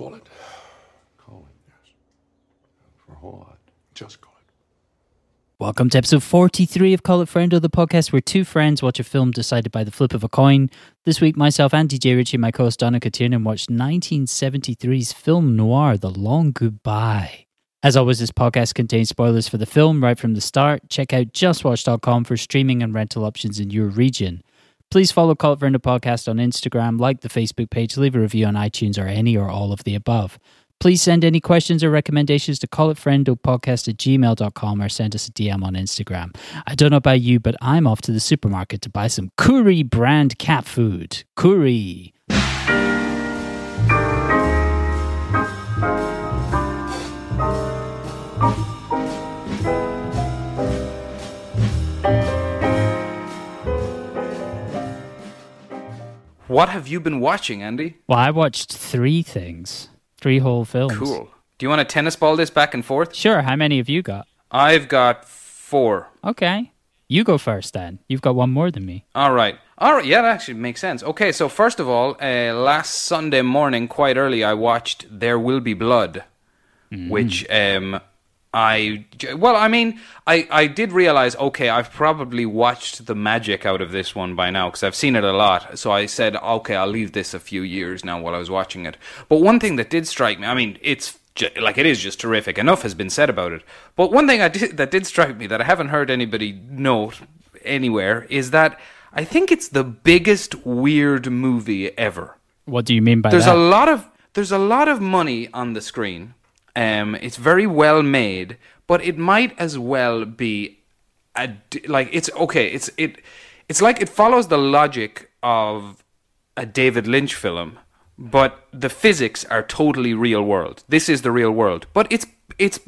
Call it. Call it, yes. For a whole lot. Just call it. Welcome to episode 43 of Call It Friend, Friendo, the podcast where two friends watch a film decided by the flip of a coin. This week, myself and DJ Ritchie and my co host Donna Tiernan watched 1973's film noir, The Long Goodbye. As always, this podcast contains spoilers for the film right from the start. Check out justwatch.com for streaming and rental options in your region. Please follow It Friendo podcast on Instagram, like the Facebook page, leave a review on iTunes or any or all of the above. Please send any questions or recommendations to callitfriendopodcast at gmail.com or send us a DM on Instagram. I don't know about you, but I'm off to the supermarket to buy some Kuri brand cat food. Kuri. What have you been watching, Andy? Well, I watched three things, three whole films. Cool. Do you want to tennis ball this back and forth? Sure. How many have you got? I've got four. Okay. You go first then. You've got one more than me. All right. All right. Yeah, that actually makes sense. Okay, so first of all, uh, last Sunday morning, quite early, I watched There Will Be Blood, which um, I well, I mean, I I did realize okay, I've probably watched the magic out of this one by now because I've seen it a lot. So I said, okay, I'll leave this a few years now while I was watching it. But one thing that did strike me, I mean, it's ju- like it is just terrific. Enough has been said about it. But one thing I did, that did strike me that I haven't heard anybody note anywhere is that I think it's the biggest weird movie ever. What do you mean by There's that? a lot of there's a lot of money on the screen. Um, it's very well made, but it might as well be a like it's okay. It's it it's like it follows the logic of a David Lynch film, but the physics are totally real world. This is the real world, but it's it's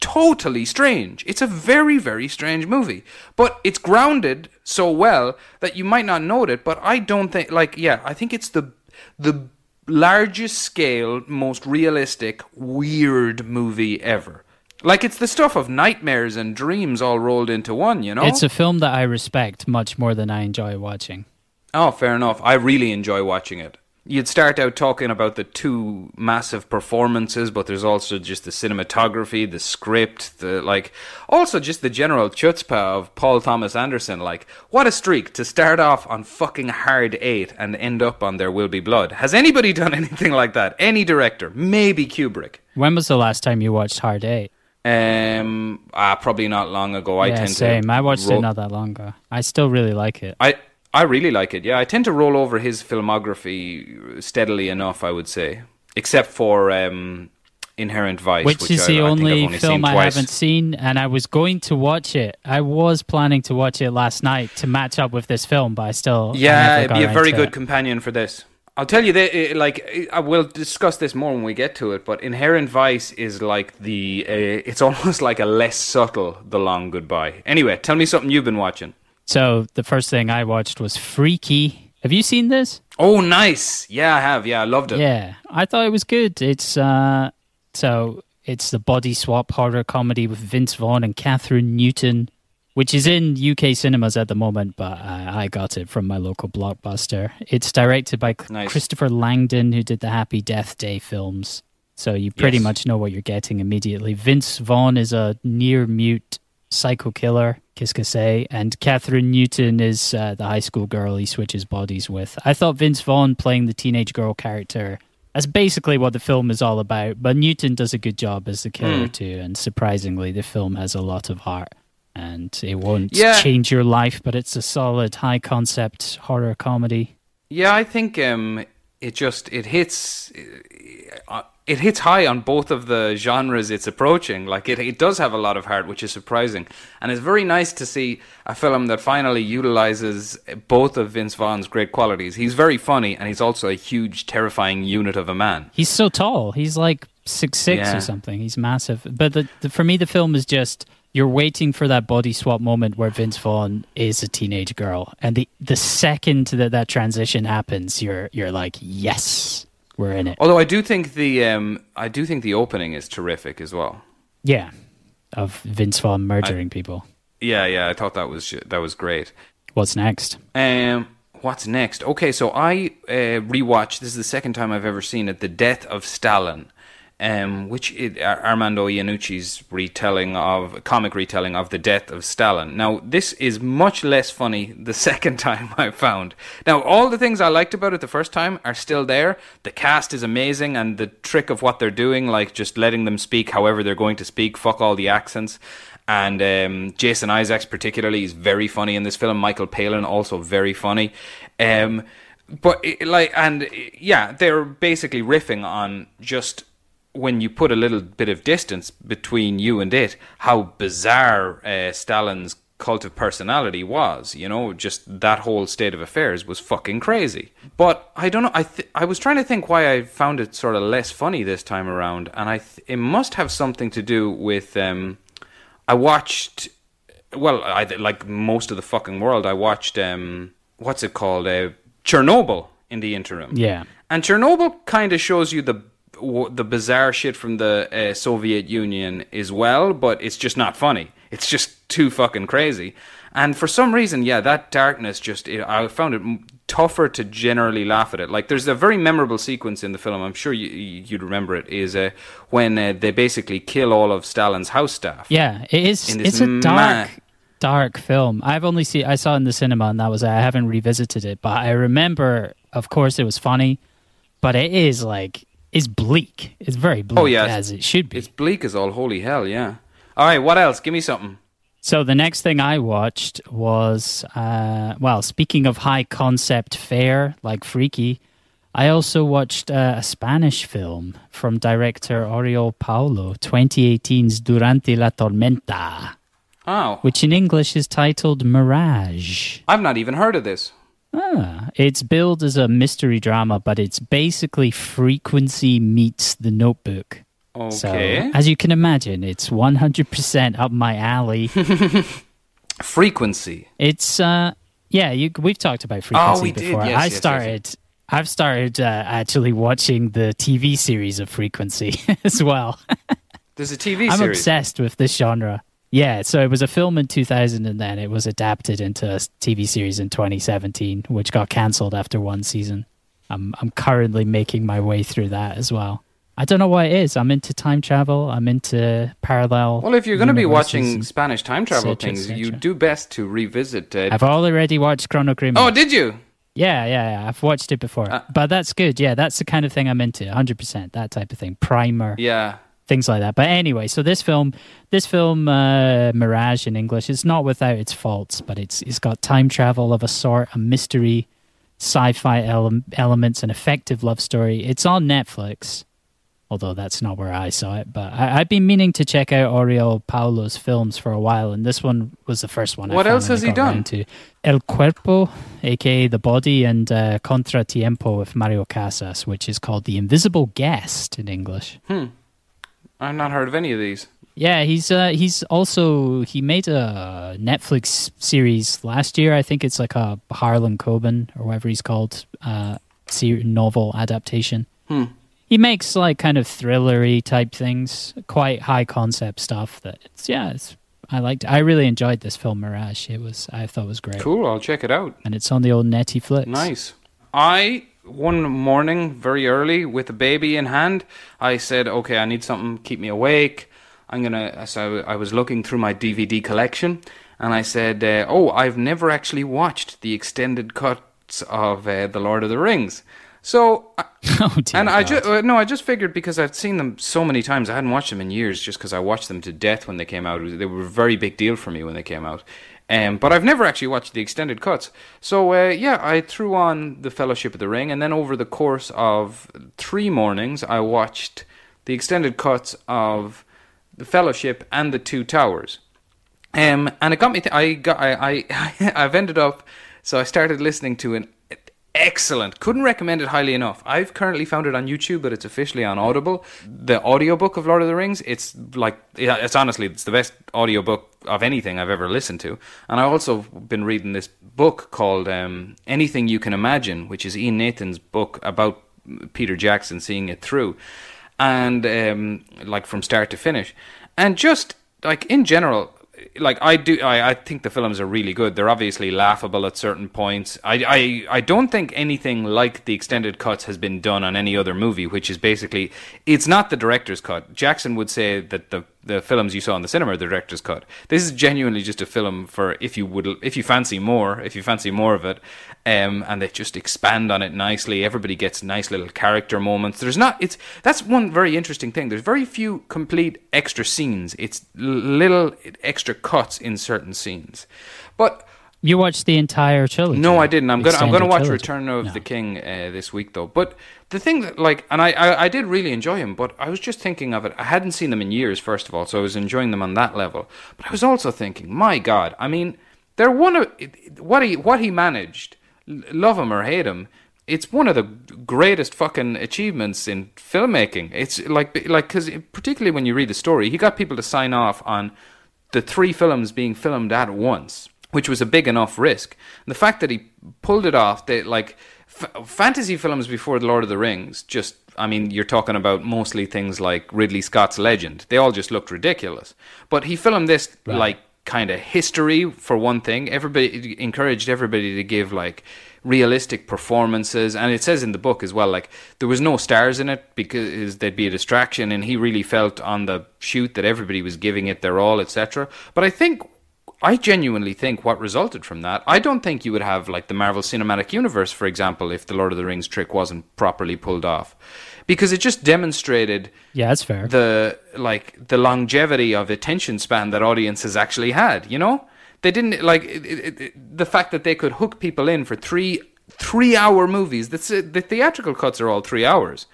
totally strange. It's a very very strange movie, but it's grounded so well that you might not note it. But I don't think like yeah, I think it's the the largest scale, most realistic, weird movie ever. Like it's the stuff of nightmares and dreams all rolled into one, you know? It's a film that I respect much more than I enjoy watching. Oh, fair enough. I really enjoy watching it. You'd start out talking about the two massive performances, but there's also just the cinematography, the script, the like, also just the general chutzpah of Paul Thomas Anderson. Like, what a streak to start off on fucking hard eight and end up on There Will Be Blood. Has anybody done anything like that? Any director? Maybe Kubrick. When was the last time you watched Hard Eight? Um, ah, probably not long ago. I yeah, tend same. to. I watched ro- it not that long ago. I still really like it. I I really like it. Yeah, I tend to roll over his filmography steadily enough. I would say, except for um, Inherent Vice, Which, which, is I, the I only only film I haven't seen, and I was going to watch it. I was planning to watch it last night to match up with this film, but I still Yeah, it'd be a very good it. companion for this. I'll tell you that, like, I will discuss this more when we get to it. But Inherent Vice is like the, uh, it's almost like a less subtle The Long Goodbye. Anyway, tell me something you've been watching. So the first thing I watched was Freaky. Have you seen this? Oh, nice. Yeah, I have. Yeah, I loved it. Yeah, I thought it was good. It's uh, so it's the body swap horror comedy with Vince Vaughn and Kathryn Newton, which is in UK cinemas at the moment, but I, I got it from my local blockbuster. It's directed by Nice. Christopher Landon, who did the Happy Death Day films. So you pretty Yes. much know what you're getting immediately. Vince Vaughn is a near mute psycho killer, qu'est-ce? And Kathryn Newton is uh, the high school girl he switches bodies with. I thought Vince Vaughn playing the teenage girl character. That's basically what the film is all about. But Newton does a good job as the killer Hmm. too. And surprisingly, the film has a lot of heart. And it won't Yeah. change your life, but it's a solid high concept horror comedy. Yeah, I think um, it just it hits uh, it hits high on both of the genres it's approaching. Like it, it does have a lot of heart, which is surprising, and it's very nice to see a film that finally utilizes both of Vince Vaughn's great qualities. He's very funny, and he's also a huge, terrifying unit of a man. He's so tall. He's like six six Yeah. or something. He's massive. But the, the, for me, the film is just you're waiting for that body swap moment where Vince Vaughn is a teenage girl, and the the second that that transition happens, you're you're like, yes, we're in it. Although I do think the um, I do think the opening is terrific as well. Yeah, of Vince Vaughn murdering people. Yeah, yeah, I thought that was that was great. What's next? Um, what's next? Okay, so I uh, rewatched. This is the second time I've ever seen it. The Death of Stalin, um, which Armando Iannucci's retelling of comic retelling of the death of Stalin. Now, this is much less funny the second time I found. Now, all the things I liked about it the first time are still there. The cast is amazing, and the trick of what they're doing, like just letting them speak however they're going to speak, fuck all the accents. And um, Jason Isaacs, particularly, is very funny in this film. Michael Palin also very funny. Um, but it, like, and yeah, they're basically riffing on just when you put a little bit of distance between you and it, how bizarre uh, Stalin's cult of personality was. You know, just that whole state of affairs was fucking crazy. But I don't know. I th- I was trying to think why I found it sort of less funny this time around, and I th- it must have something to do with um, I watched. Well, I like most of the fucking world. I watched um, what's it called? Uh, Chernobyl in the interim. Yeah. And Chernobyl kind of shows you the the bizarre shit from the uh, Soviet Union as well, but it's just not funny. It's just too fucking crazy. And for some reason, yeah, that darkness just it, I found it tougher to generally laugh at it. Like there's a very memorable sequence in the film. I'm sure you, you'd remember it. Is uh, when uh, they basically kill all of Stalin's house staff. Yeah, it is. It's a dark, ma- dark film. I've only seen. I saw it in the cinema, and that was. I haven't revisited it, but I remember. Of course, it was funny, but it is like is bleak. It's very bleak. Oh yeah, as it should be. It's bleak as all holy hell. Yeah. All right. What else? Give me something. So the next thing I watched was, uh, well, speaking of high concept fare like Freaky, I also watched uh, a Spanish film from director Oriol Paulo, 2018's Durante la Tormenta. Oh. Which in English is titled Mirage. I've not even heard of this. Ah, it's billed as a mystery drama, but it's basically frequency meets the notebook. Okay. So, as you can imagine, it's 100% up my alley. frequency. It's, uh, yeah, you, we've talked about frequency oh, we before. Did. Yes, I yes, started. Yes, I've started uh, actually watching the TV series of Frequency as well. There's a TV I'm series. obsessed with this genre. Yeah, so it was a film in 2000 and then it was adapted into a TV series in 2017, which got cancelled after one season. I'm I'm currently making my way through that as well. I don't know why it is. I'm into time travel. I'm into parallel. Well, if you're going to be watching Spanish time travel things, you do best to revisit. Uh, I've already watched Chrono. Oh, did you? Yeah, yeah, yeah. I've watched it before. Uh, but that's good. Yeah, that's the kind of thing I'm into. 100%. That type of thing. Primer. Yeah things like that. But anyway, so this film, this film, uh, Mirage in English, is not without its faults, but it's it's got time travel of a sort, a mystery, sci-fi ele- elements, an effective love story. It's on Netflix, although that's not where I saw it. But I, have been meaning to check out Oriol Paulo's films for a while, and this one was the first one. What else has he done? To. El Cuerpo, aka The Body, and uh, Contratiempo with Mario Casas, which is called The Invisible Guest in English. Hmm. I've not heard of any of these. Yeah, he's uh, he's also he made a Netflix series last year. I think it's like a Harlan Coben or whatever he's called uh, novel adaptation. Hmm. He makes like kind of thrillery type things, quite high concept stuff. That it's yeah, it's I liked. I really enjoyed this film Mirage. It was I thought it was great. Cool, I'll check it out. And it's on the old Netflix. Nice. I one morning, very early, with a baby in hand, I said, "Okay, I need something keep me awake. I'm gonna." So I was looking through my DVD collection, and I said, uh, "Oh, I've never actually watched the extended cuts of uh, the Lord of the Rings." So, oh, and God. I just uh, no, I just figured because I've seen them so many times, I hadn't watched them in years, just because I watched them to death when they came out. They were a very big deal for me when they came out. Um, but I've never actually watched the extended cuts. So uh, yeah, I threw on the Fellowship of the Ring, and then over the course of three mornings, I watched the extended cuts of the Fellowship and the Two Towers. Um, and it got me. Th- I got. I. I. I've ended up. So I started listening to an excellent. Couldn't recommend it highly enough. I've currently found it on YouTube, but it's officially on Audible. The audiobook of Lord of the Rings, it's like it's honestly it's the best audiobook of anything I've ever listened to. And I also been reading this book called um, Anything You Can Imagine, which is Ian Nathan's book about Peter Jackson seeing it through. And um, like from start to finish. And just like in general, like I do, I, I think the films are really good. They're obviously laughable at certain points. I, I, I don't think anything like the extended cuts has been done on any other movie, which is basically it's not the director's cut. Jackson would say that the the films you saw in the cinema are the director's cut. This is genuinely just a film for if you would if you fancy more, if you fancy more of it, um, and they just expand on it nicely. Everybody gets nice little character moments. There's not it's that's one very interesting thing. There's very few complete extra scenes. It's little extra cuts in certain scenes, but. You watched the entire trilogy. No, I didn't. I'm gonna I'm gonna watch trilogy. Return of No. the King uh, this week though. But the thing that like, and I, I I did really enjoy him, but I was just thinking of it. I hadn't seen them in years, first of all, so I was enjoying them on that level. But I was also thinking, my God, I mean, they're one of what he what he managed. Love him or hate him, it's one of the greatest fucking achievements in filmmaking. It's like like because particularly when you read the story, he got people to sign off on the three films being filmed at once, which was a big enough risk. And the fact that he pulled it off, they like f- fantasy films before the Lord of the Rings. Just, I mean, you're talking about mostly things like Ridley Scott's Legend. They all just looked ridiculous. But he filmed this like kind of history for one thing. Everybody encouraged everybody to give like realistic performances and it says in the book as well like there was no stars in it because there'd be a distraction and he really felt on the shoot that everybody was giving it their all etc but i think I genuinely think what resulted from that, I don't think you would have like the Marvel Cinematic Universe, for example, if the Lord of the Rings trick wasn't properly pulled off. Because it just demonstrated Yeah, that's fair. the like the longevity of attention span that audiences actually had. You know, they didn't like it, it, it, the fact that they could hook people in for three three hour movies. That's the theatrical cuts are all three hours.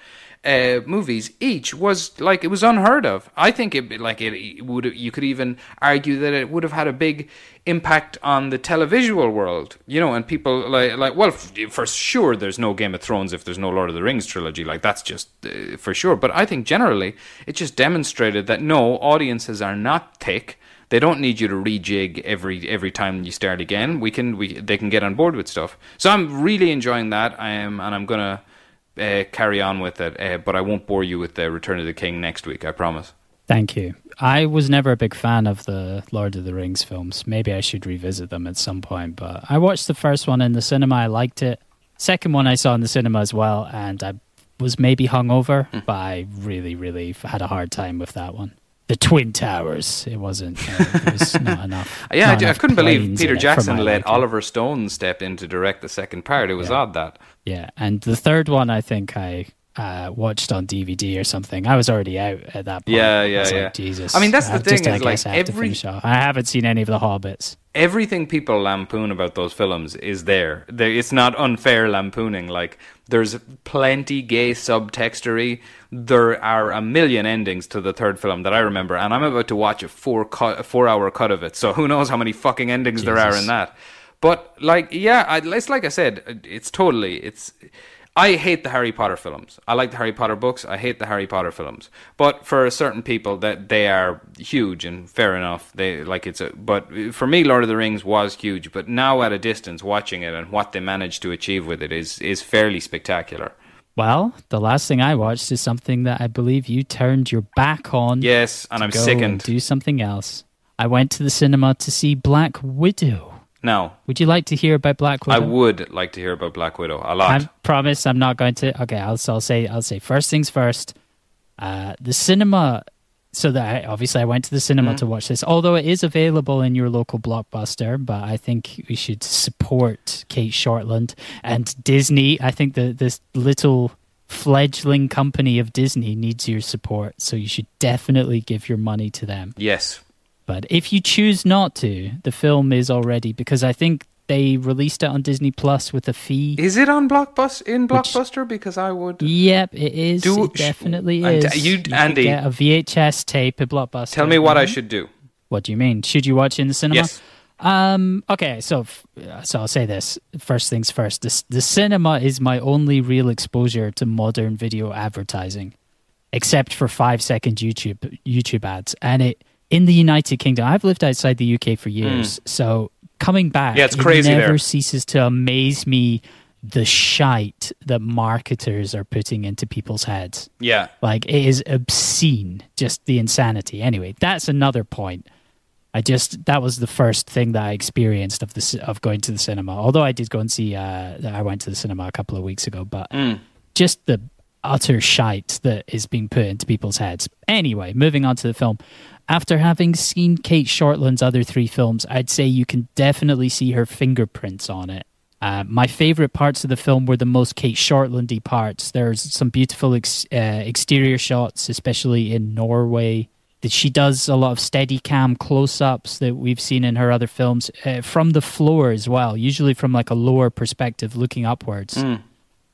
Uh, movies each was like it was unheard of. I think it like it, it would you could even argue that it would have had a big impact on the televisual world, you know, and people like like well f- for sure there's no Game of Thrones if there's no Lord of the Rings trilogy, like that's just uh, for sure. But I think generally it just demonstrated that no audiences are not thick. They don't need you to rejig every every time you start again. We can we they can get on board with stuff. So I'm really enjoying that. I am and I'm gonna uh, carry on with it, uh, but I won't bore you with the Return of the King next week. I promise. Thank you. I was never a big fan of the Lord of the Rings films. Maybe I should revisit them at some point. But I watched the first one in the cinema. I liked it. Second one I saw in the cinema as well, and I was maybe hungover, Hmm. but I really, really had a hard time with that one. The Twin Towers. It wasn't. Uh, it was not enough. Yeah, I, not I enough couldn't believe Peter in it for Jackson let liking. Oliver Stone step in to direct the second part. It was Yeah. odd that. Yeah, and the third one I think I uh, watched on DVD or something. I was already out at that point. Yeah, I yeah, like, yeah. Jesus. I mean, that's the just, thing I is, like, I every-. I haven't seen any of the Hobbits. everything people lampoon about those films is there. there. It's not unfair lampooning. Like there's plenty gay subtextery. There are a million endings to the third film that I remember, and I'm about to watch a four cut, a four hour cut of it. So who knows how many fucking endings there are in that. But like, yeah, I, it's like I said, it's totally it's. I hate the Harry Potter films. I like the Harry Potter books. I hate the Harry Potter films. But for certain people, that they are huge and fair enough. They like it's a. But for me, Lord of the Rings was huge. But now at a distance, watching it and what they managed to achieve with it is is fairly spectacular. Well, the last thing I watched is something that I believe you turned your back on. Yes, and I'm go and sickened. do something else. I went to the cinema to see Black Widow. Now, Would you like to hear about Black Widow? I would like to hear about Black Widow a lot. I promise I'm not going to. Okay, I'll, so I'll say I'll say first things first. Uh, the cinema. So that I, obviously I went to the cinema Mm-hmm. to watch this, although it is available in your local blockbuster. But I think we should support Cate Shortland and Disney. I think the this little fledgling company of Disney needs your support, so you should definitely give your money to them. yes, But if you choose not to, the film is already because I think they released it on Disney Plus with a fee. is it on Blockbus in Which- Blockbuster? Because I would Yep, it is. Do- it definitely and is. you- could Andy- get a VHS tape at Blockbuster. tell me what I Mhm. should do. What do you mean? Should you watch it in the cinema? Yes. Um. Okay. So, f- so I'll say this. First things first. This, the cinema is my only real exposure to modern video advertising, except for five second YouTube YouTube ads. And it in the United Kingdom. I've lived outside the UK for years, so coming back, Hmm. Yeah, it's crazy. it never there. ceases to amaze me the shite that marketers are putting into people's heads. Yeah. Like it is obscene, just the insanity. Anyway, that's another point. I just that was the first thing that I experienced of the of going to the cinema. Although I did go and see, uh, I went to the cinema a couple of weeks ago, but Mm. just the utter shite that is being put into people's heads. Anyway, moving on to the film. After having seen Cate Shortland's other three films, I'd say you can definitely see her fingerprints on it. Uh, my favorite parts of the film were the most Cate Shortlandy parts. There's some beautiful ex- uh, exterior shots, especially in Norway. That she does a lot of steady cam close ups that we've seen in her other films uh, from the floor as well, usually from like a lower perspective looking upwards Mm.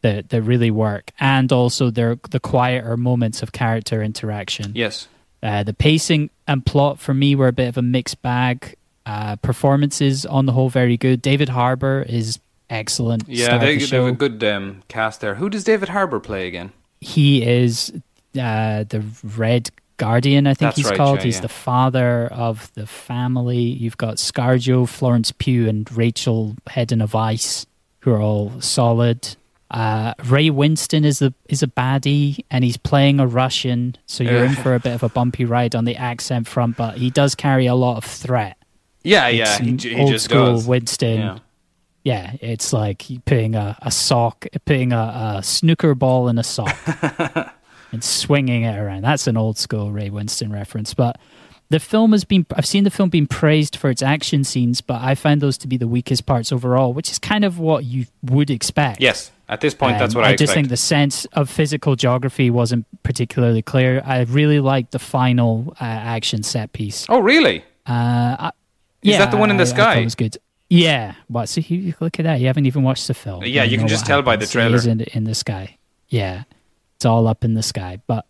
that that really work, and also their the quieter moments of character interaction. Yes. Uh, the pacing and plot for me were a bit of a mixed bag. Uh, performances on the whole very good. David Harbour is excellent. Yeah, they, the they have a good um, cast there. Who does David Harbour play again? He is uh, the Red Guardian, I think That's he's right, called. yeah, he's yeah. the father of the family. You've got Scarjo, Florence Pugh, and Rachel Hedden of Ice, who are all solid. Uh, Ray Winstone is a is a baddie, and he's playing a Russian, so you're in for a bit of a bumpy ride on the accent front. But he does carry a lot of threat. Yeah, yeah, he, he old school does. Winstone. Yeah. Yeah, it's like putting a, a sock, putting a, a snooker ball in a sock and swinging it around. That's an old school Ray Winstone reference. But the film has been, I've seen the film being praised for its action scenes, but I find those to be the weakest parts overall, which is kind of what you would expect. Yes, at this point, that's Um, what I, I just expect. think the sense of physical geography wasn't particularly clear. I really liked the final uh, action set piece. oh, really? Uh, I, Is yeah, that the one in the I- sky? it was good. Yeah. What? So you look at that. You haven't even watched the film. Yeah, you can just tell by the happens. It trailer. is in, in the sky. Yeah, it's all up in the sky. But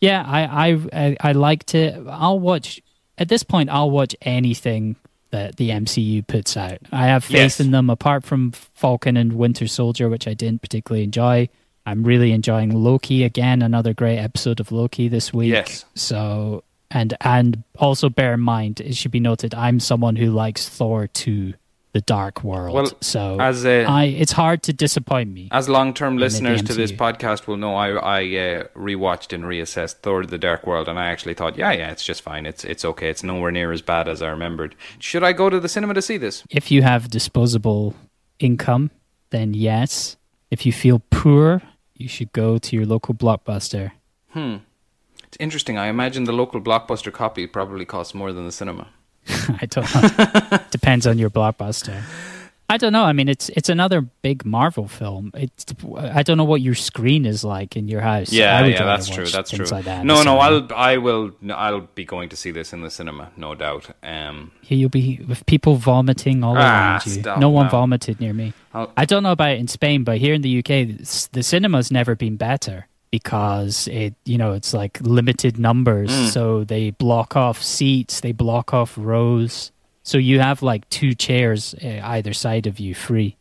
yeah, I I I, I liked it. I'll watch. At this point, I'll watch anything that the MCU puts out. I have faith Yes. in them. Apart from Falcon and Winter Soldier, which I didn't particularly enjoy. I'm really enjoying Loki again. Another great episode of Loki this week. Yes. So and and also bear in mind, it should be noted, I'm someone who likes Thor 2, The Dark World. Well, so as a- I, it's hard to disappoint me. As long-term listeners to this podcast will know, I I uh, rewatched and reassessed Thor: The Dark World, and I actually thought, yeah, yeah, it's just fine. It's it's okay. It's nowhere near as bad as I remembered. Should I go to the cinema to see this? If you have disposable income, then yes. If you feel poor, you should go to your local blockbuster. Hmm. It's interesting. I imagine the local blockbuster copy probably costs more than the cinema. I don't know. Depends on your blockbuster. I don't know. I mean, it's it's another big Marvel film. It's I don't know what your screen is like in your house. Yeah, yeah, that's true. That's true. Like that no, no. I'll I will I'll be going to see this in the cinema, no doubt. Um, Yeah, you'll be with people vomiting all Ah, around you. stop no one now. vomited near me. I'll- I don't know about it in Spain, but here in the UK, the cinema's never been better because it, you know, it's like limited numbers. Mm. So they block off seats, they block off rows. So you have like two chairs uh, either side of you free.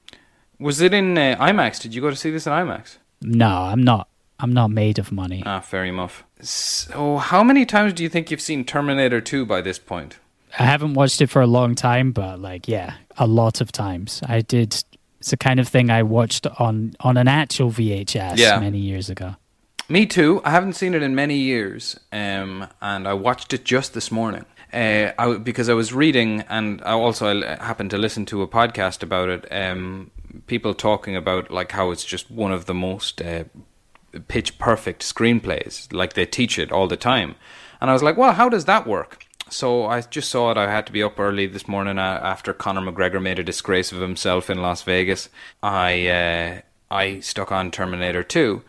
was it in uh, IMAX? Did you go to see this in IMAX? No, I'm not. I'm not made of money. Ah, fair enough. So, how many times do you think you've seen Terminator 2 by this point? I haven't watched it for a long time, but like, yeah, a lot of times. I did. It's the kind of thing I watched on on an actual VHS Yeah. many years ago. Me too. I haven't seen it in many years, um, and I watched it just this morning. Uh, I, because I was reading, and I also I happened to listen to a podcast about it. Um, people talking about like how it's just one of the most uh, pitch perfect screenplays. Like they teach it all the time, and I was like, well, how does that work? So I just saw it. I had to be up early this morning uh, after Conor McGregor made a disgrace of himself in Las Vegas. I uh, I stuck on Terminator Two,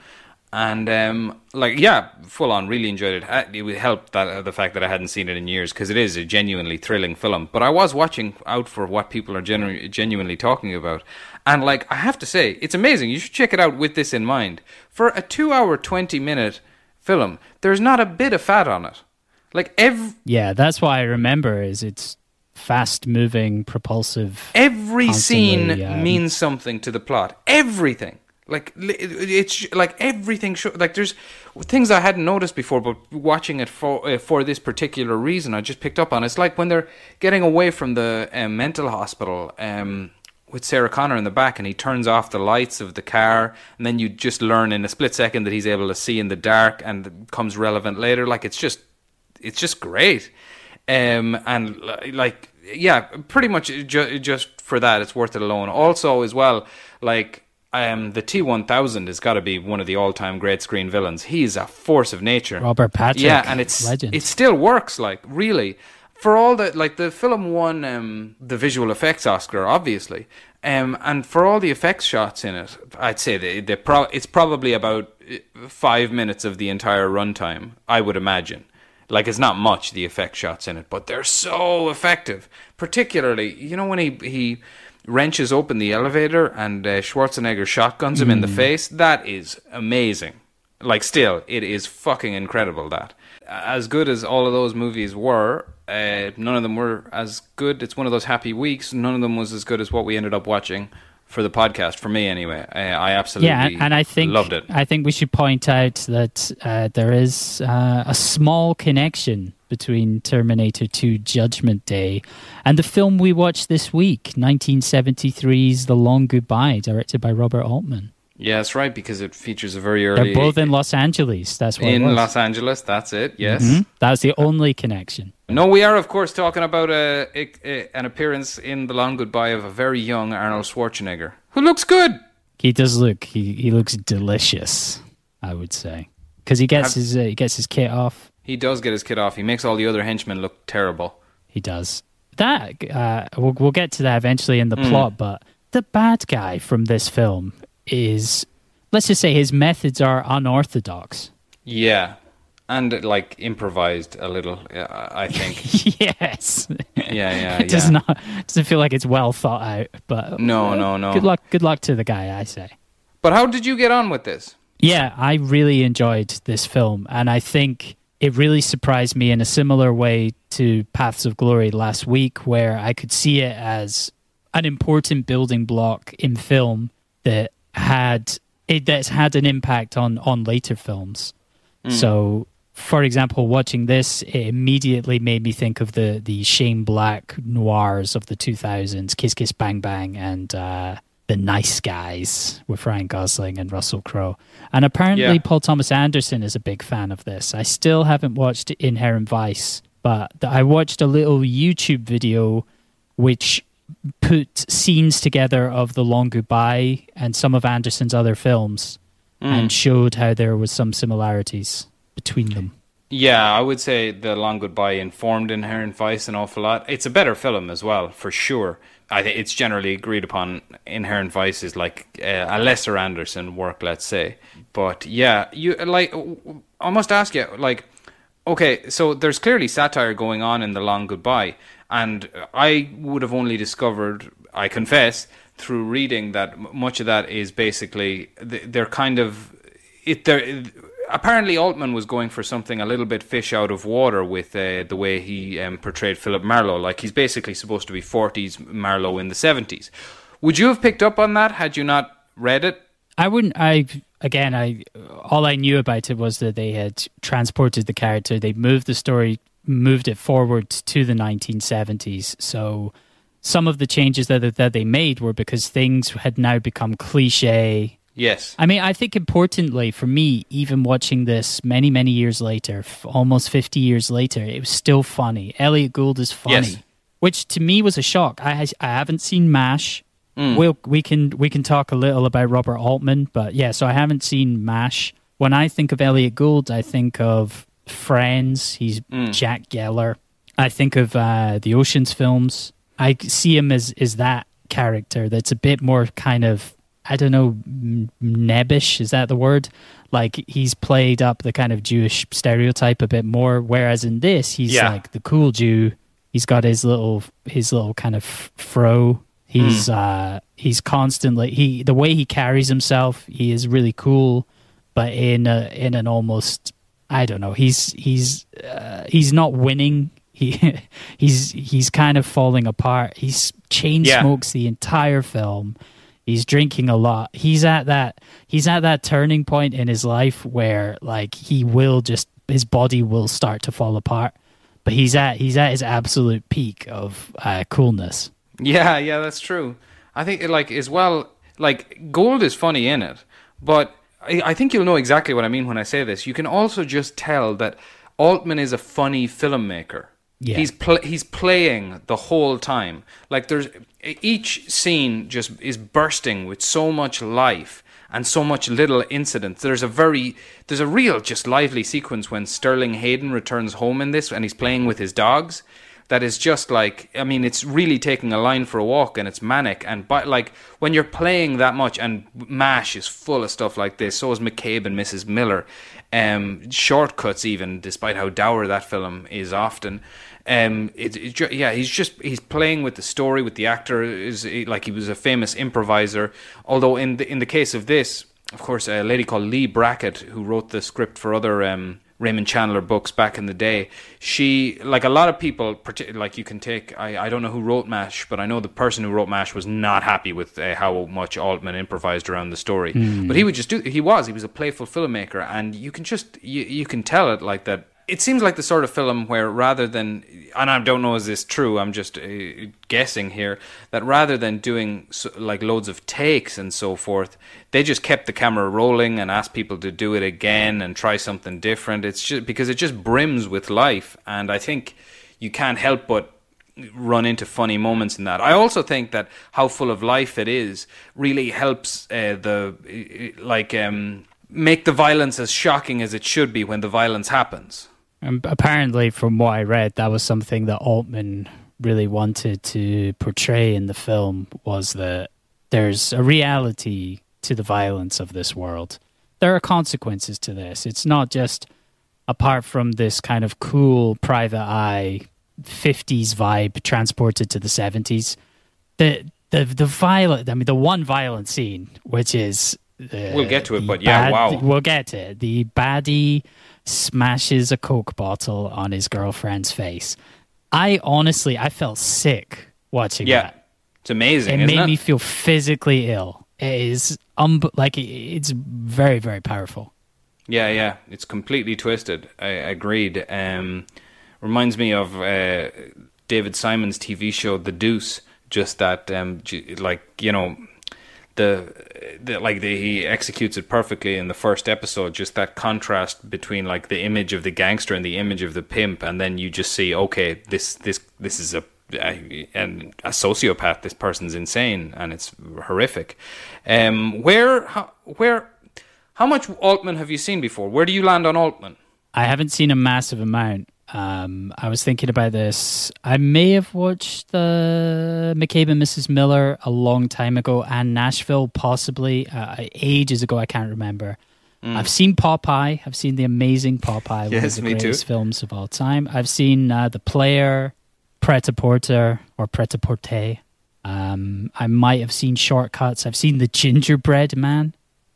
and um, like yeah, full on. Really enjoyed it. It would help that uh, the fact that I hadn't seen it in years because it is a genuinely thrilling film. But I was watching out for what people are genu- genuinely talking about, and like I have to say, it's amazing. You should check it out with this in mind. For a two-hour, twenty-minute film, there's not a bit of fat on it. Like every Yeah, that's what I remember. Is it's fast moving, propulsive. every scene um, means something to the plot. Everything. Like it's like everything. Show, like there's things I hadn't noticed before, but watching it for uh, for this particular reason, I just picked up on. It's like when they're getting away from the um, mental hospital. Um, with Sarah Connor in the back, and he turns off the lights of the car, and then you just learn in a split second that he's able to see in the dark, and comes relevant later. Like it's just, it's just great. Um, and like, yeah, pretty much ju- just for that, it's worth it alone. Also, as well, like, um, the T one thousand has got to be one of the all time great screen villains. He's a force of nature. Robert Patrick, Yeah, and it's legend. it still works. Like really, for all the like the film won um, the visual effects Oscar, obviously, um, and for all the effects shots in it, I'd say the, the pro- it's probably about uh, five minutes of the entire runtime. I would imagine. Like it's not much the effect shots in it, but they're so effective. Particularly, you know when he he wrenches open the elevator and uh, Schwarzenegger shotguns him in the face. That is amazing. Like still, it is fucking incredible. That as good as all of those movies were, uh, none of them were as good. It's one of those happy weeks. None of them was as good as what we ended up watching for the podcast. For me, anyway, uh, I absolutely yeah, and, and I think loved it. I think we should point out that uh, there is uh, a small connection between Terminator 2 Judgment Day and the film we watched this week, 1973's The Long Goodbye, directed by Robert Altman. Yeah, that's right because it features a very early They're both in Los Angeles. That's what it in. Los Angeles. That's it. Yes. Mhm. That's the only connection. No, we are, of course, talking about a, a, a- an appearance in The Long Goodbye of a very young Arnold Schwarzenegger, who looks good. He does look. He he looks delicious. I would say because he gets his uh, he gets his kit off. He does get his kid off. He makes all the other henchmen look terrible. He does that. Uh, we'll we'll get to that eventually in the Hmm. plot. But the bad guy from this film is, let's just say, his methods are unorthodox. Yeah, and like improvised a little. uh, I think. yes. Yeah, yeah, it does yeah. not doesn't feel like it's well thought out. But No, no, no. Good luck. Good luck to the guy. I say. But how did you get on with this? Yeah, I really enjoyed this film, and I think it really surprised me in a similar way to Paths of Glory last week, where I could see it as an important building block in film that had it that's had an impact on on later films. So, for example, watching this, it immediately made me think of the the Shane Black noirs of the 2000s, Kiss Kiss Bang Bang, and uh, the Nice Guys with Ryan Gosling and Russell Crowe. And apparently, Yeah. Paul Thomas Anderson is a big fan of this. I still haven't watched Inherent Vice, but I watched a little YouTube video which put scenes together of The Long Goodbye and some of Anderson's other films hmm. and showed how there was some similarities between them. Yeah, I would say The Long Goodbye informed Inherent Vice an awful lot. It's a better film as well, for sure. I think it's generally agreed upon Inherent Vice is like uh, a lesser Anderson work, let's say. But yeah, you like. I must ask you, like, okay, so there's clearly satire going on in The Long Goodbye, and I would have only discovered, I confess, through reading that much of that is basically they're kind of it. They're apparently Altman was going for something a little bit fish out of water with uh, the way he um, portrayed Philip Marlowe. Like he's basically supposed to be 40s Marlowe in the 70s. Would you have picked up on that had you not read it? I wouldn't. I again. I all I knew about it was that they had transported the character. They moved the story, moved it forward to the 1970s. So some of the changes that that they made were because things had now become cliche. Yes. I mean, I think importantly for me, even watching this many many years later, f- almost 50 years later, it was still funny. Elliot Gould is funny, Yes. which to me was a shock. I I haven't seen Mash. Mm. We'll, we can we can talk a little about Robert Altman, but yeah. So I haven't seen Mash. When I think of Elliot Gould, I think of Friends. He's Mm. Jack Geller. I think of uh, the Ocean's films. I see him as is that character that's a bit more kind of I don't know nebbish. Is that the word? Like he's played up the kind of Jewish stereotype a bit more. Whereas in this, he's Yeah. like the cool Jew. He's got his little his little kind of fro. He's uh he's constantly he the way he carries himself. He is really cool, but in a, in an almost I don't know. He's he's uh, he's not winning. He he's he's kind of falling apart. He's chain Yeah. smokes the entire film. He's drinking a lot. He's at that he's at that turning point in his life where like he will just his body will start to fall apart. But he's at he's at his absolute peak of uh, coolness. Yeah, yeah, that's true. I think like as well, like Gould is funny in it, but I, I think you'll know exactly what I mean when I say this. You can also just tell that Altman is a funny filmmaker. Yeah. He's pl- he's playing the whole time. Like there's each scene just is bursting with so much life and so much little incidents. There's a very there's a real just lively sequence when Sterling Hayden returns home in this and he's playing with his dogs. That is just like I mean, it's really taking a line for a walk and it's manic and but like when you're playing that much and Mash is full of stuff like this. So is McCabe and Mrs. Miller. Um, shortcuts even, despite how dour that film is often. Um, it, it yeah, he's just he's playing with the story with the actor is like he was a famous improviser. Although in the in the case of this, of course, a lady called Leigh Brackett who wrote the script for other um, Raymond Chandler books back in the day. She like a lot of people, like you can take. I, I don't know who wrote Mash, but I know the person who wrote Mash was not happy with uh, how much Altman improvised around the story. But he would just do. He was he was a playful filmmaker, and you can just you, you can tell it like that it seems like the sort of film where rather than and I don't know is this true I'm just uh, guessing here that rather than doing so, like loads of takes and so forth they just kept the camera rolling and asked people to do it again and try something different it's just because it just brims with life and I think you can't help but run into funny moments in that. I also think that how full of life it is really helps uh, the like um, make the violence as shocking as it should be when the violence happens. And apparently, from what I read, that was something that Altman really wanted to portray in the film was that there's a reality to the violence of this world. There are consequences to this. It's not just apart from this kind of cool private eye 50s vibe transported to the 70s. The the the violent I mean the one violent scene which is uh, We'll get to it, but yeah, bad- wow. We'll get to it. The baddie smashes a Coke bottle on his girlfriend's face. I honestly, I felt sick watching Yeah, that. it's amazing. It made it? me feel physically ill. It is um, like it's very, very powerful. Yeah, yeah, it's completely twisted. I agreed. Um, reminds me of uh, David Simon's TV show The Deuce. Just that, um, like you know, the, the like the, he executes it perfectly in the first episode. Just that contrast between like the image of the gangster and the image of the pimp, and then you just see, okay, this this this is a a, and a sociopath. This person's insane, and it's horrific. Um, where how, where how much Altman have you seen before? Where do you land on Altman? I haven't seen a massive amount. Um, I was thinking about this. I may have watched the McCabe and Mrs. Miller a long time ago, and Nashville possibly uh, ages ago. I can't remember. I've seen Popeye. I've seen the amazing Popeye, one Mm. Of the me too. greatest films of all time. I've seen uh, The Player, Pret a Porter, or Pret a Porter. Um, I might have seen Shortcuts. I've seen The Gingerbread Man,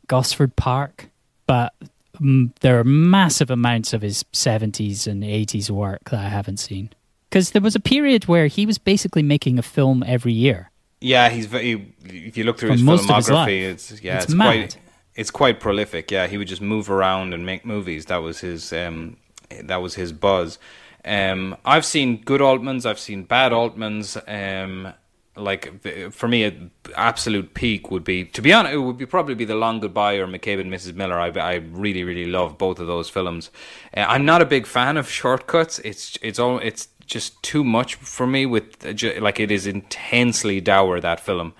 Gosford Park, but mm, there are massive amounts of his 70s and 80s work that I haven't seen. Because there was a period where he was basically making a film every year. Yeah, he's very. If you look through For his most of his life. filmography, it's yeah, It's it's, quite it's quite prolific. Yeah, he would just move around and make movies. That was his um, that was his buzz. Um, I've seen good Altmans. I've seen bad Altmans. Um, like for me, an absolute peak would be to be honest. It would be probably be the Long Goodbye or McCabe and Mrs. Miller. I, I really really love both of those films. Uh, I'm not a big fan of shortcuts. It's it's all it's just too much for me. With uh, like it is intensely dour that film.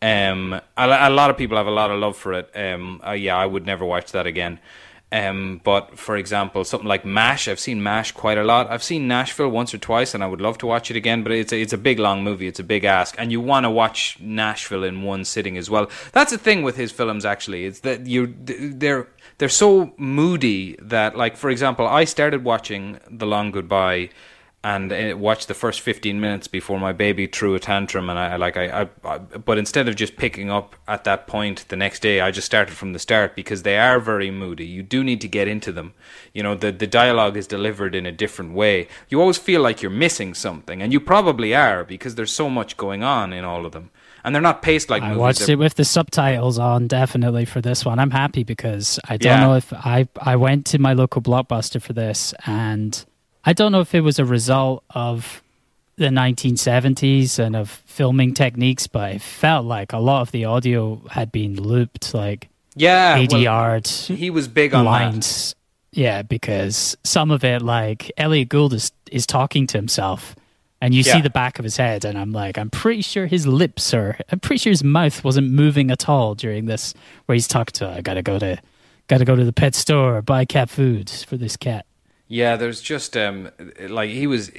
Um, a, a lot of people have a lot of love for it. Um, uh, yeah, I would never watch that again. Um, but for example, something like MASH, I've seen MASH quite a lot. I've seen Nashville once or twice, and I would love to watch it again. But it's a, it's a big long movie. It's a big ask, and you want to watch Nashville in one sitting as well. That's the thing with his films. Actually, it's that you they're they're so moody that, like for example, I started watching The Long Goodbye and uh, watched the first 15 minutes before my baby threw a tantrum and I like I, I, I but instead of just picking up at that point the next day I just started from the start because they are very moody. You do need to get into them. You know the the dialogue is delivered in a different way. You always feel like you're missing something and you probably are because there's so much going on in all of them. And they're not paced like I movies. watched it with the subtitles on definitely for this one. I'm happy because I don't Yeah. know if I I went to my local blockbuster for this and I don't know if it was a result of the 1970s and of filming techniques, but it felt like a lot of the audio had been looped, like yeah well, ADR'd he was big on that lines. Yeah, because some of it, like Elliot Gould is is talking to himself, and you Yeah. see the back of his head, and I'm like, I'm pretty sure his lips are, I'm pretty sure his mouth wasn't moving at all during this, where he's talking to, I gotta go to, gotta go to the pet store, buy cat food for this cat. Yeah, there's just um like he was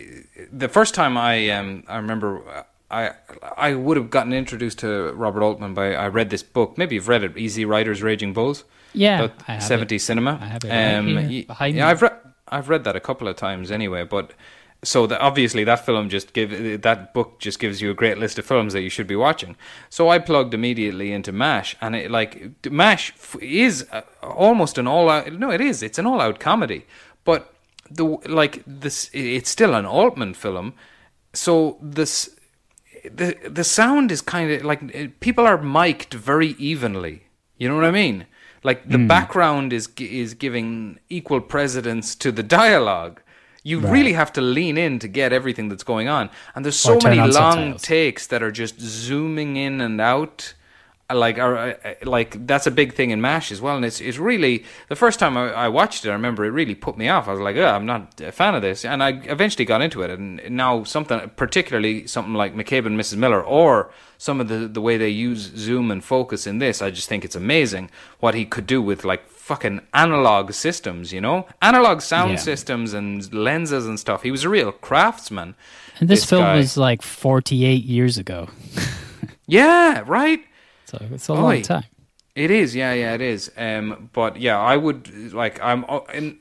the first time I um I remember I I would have gotten introduced to Robert Altman by I read this book. Maybe you've read it, Easy Riders, Raging Bulls. Yeah, about I have it. 70s cinema. I have it right um, here, y- behind yeah, me. I've read I've read that a couple of times anyway, but so that obviously that film just give that book just gives you a great list of films that you should be watching. So I plugged immediately into Mash, and it like Mash is uh, almost an all out. No, it is. It's an all out comedy, but the like this it's still an Altman film. So this the the sound is kind of like uh, people are mic'd very evenly. You know what I mean? Like the background is is giving equal precedence to the dialogue. You really have to lean in to get everything that's going on. And there's so many long subtitles. takes that are just zooming in and out. Like, are, uh, uh, like that's a big thing in Mash as well. And it's it's really the first time I, I watched it. I remember it really put me off. I was like, oh, I'm not a fan of this. And I eventually got into it. And now something, particularly something like McCabe and Mrs. Miller, or some of the the way they use zoom and focus in this, I just think it's amazing what he could do with like fucking analog systems. You know, analog sound Yeah. systems and lenses and stuff. He was a real craftsman. And this, This film guy. was like 48 years ago, Yeah, right. So it's a Oi. long time. It is, yeah, yeah, it is. Um, but yeah, I would like. I'm uh, in,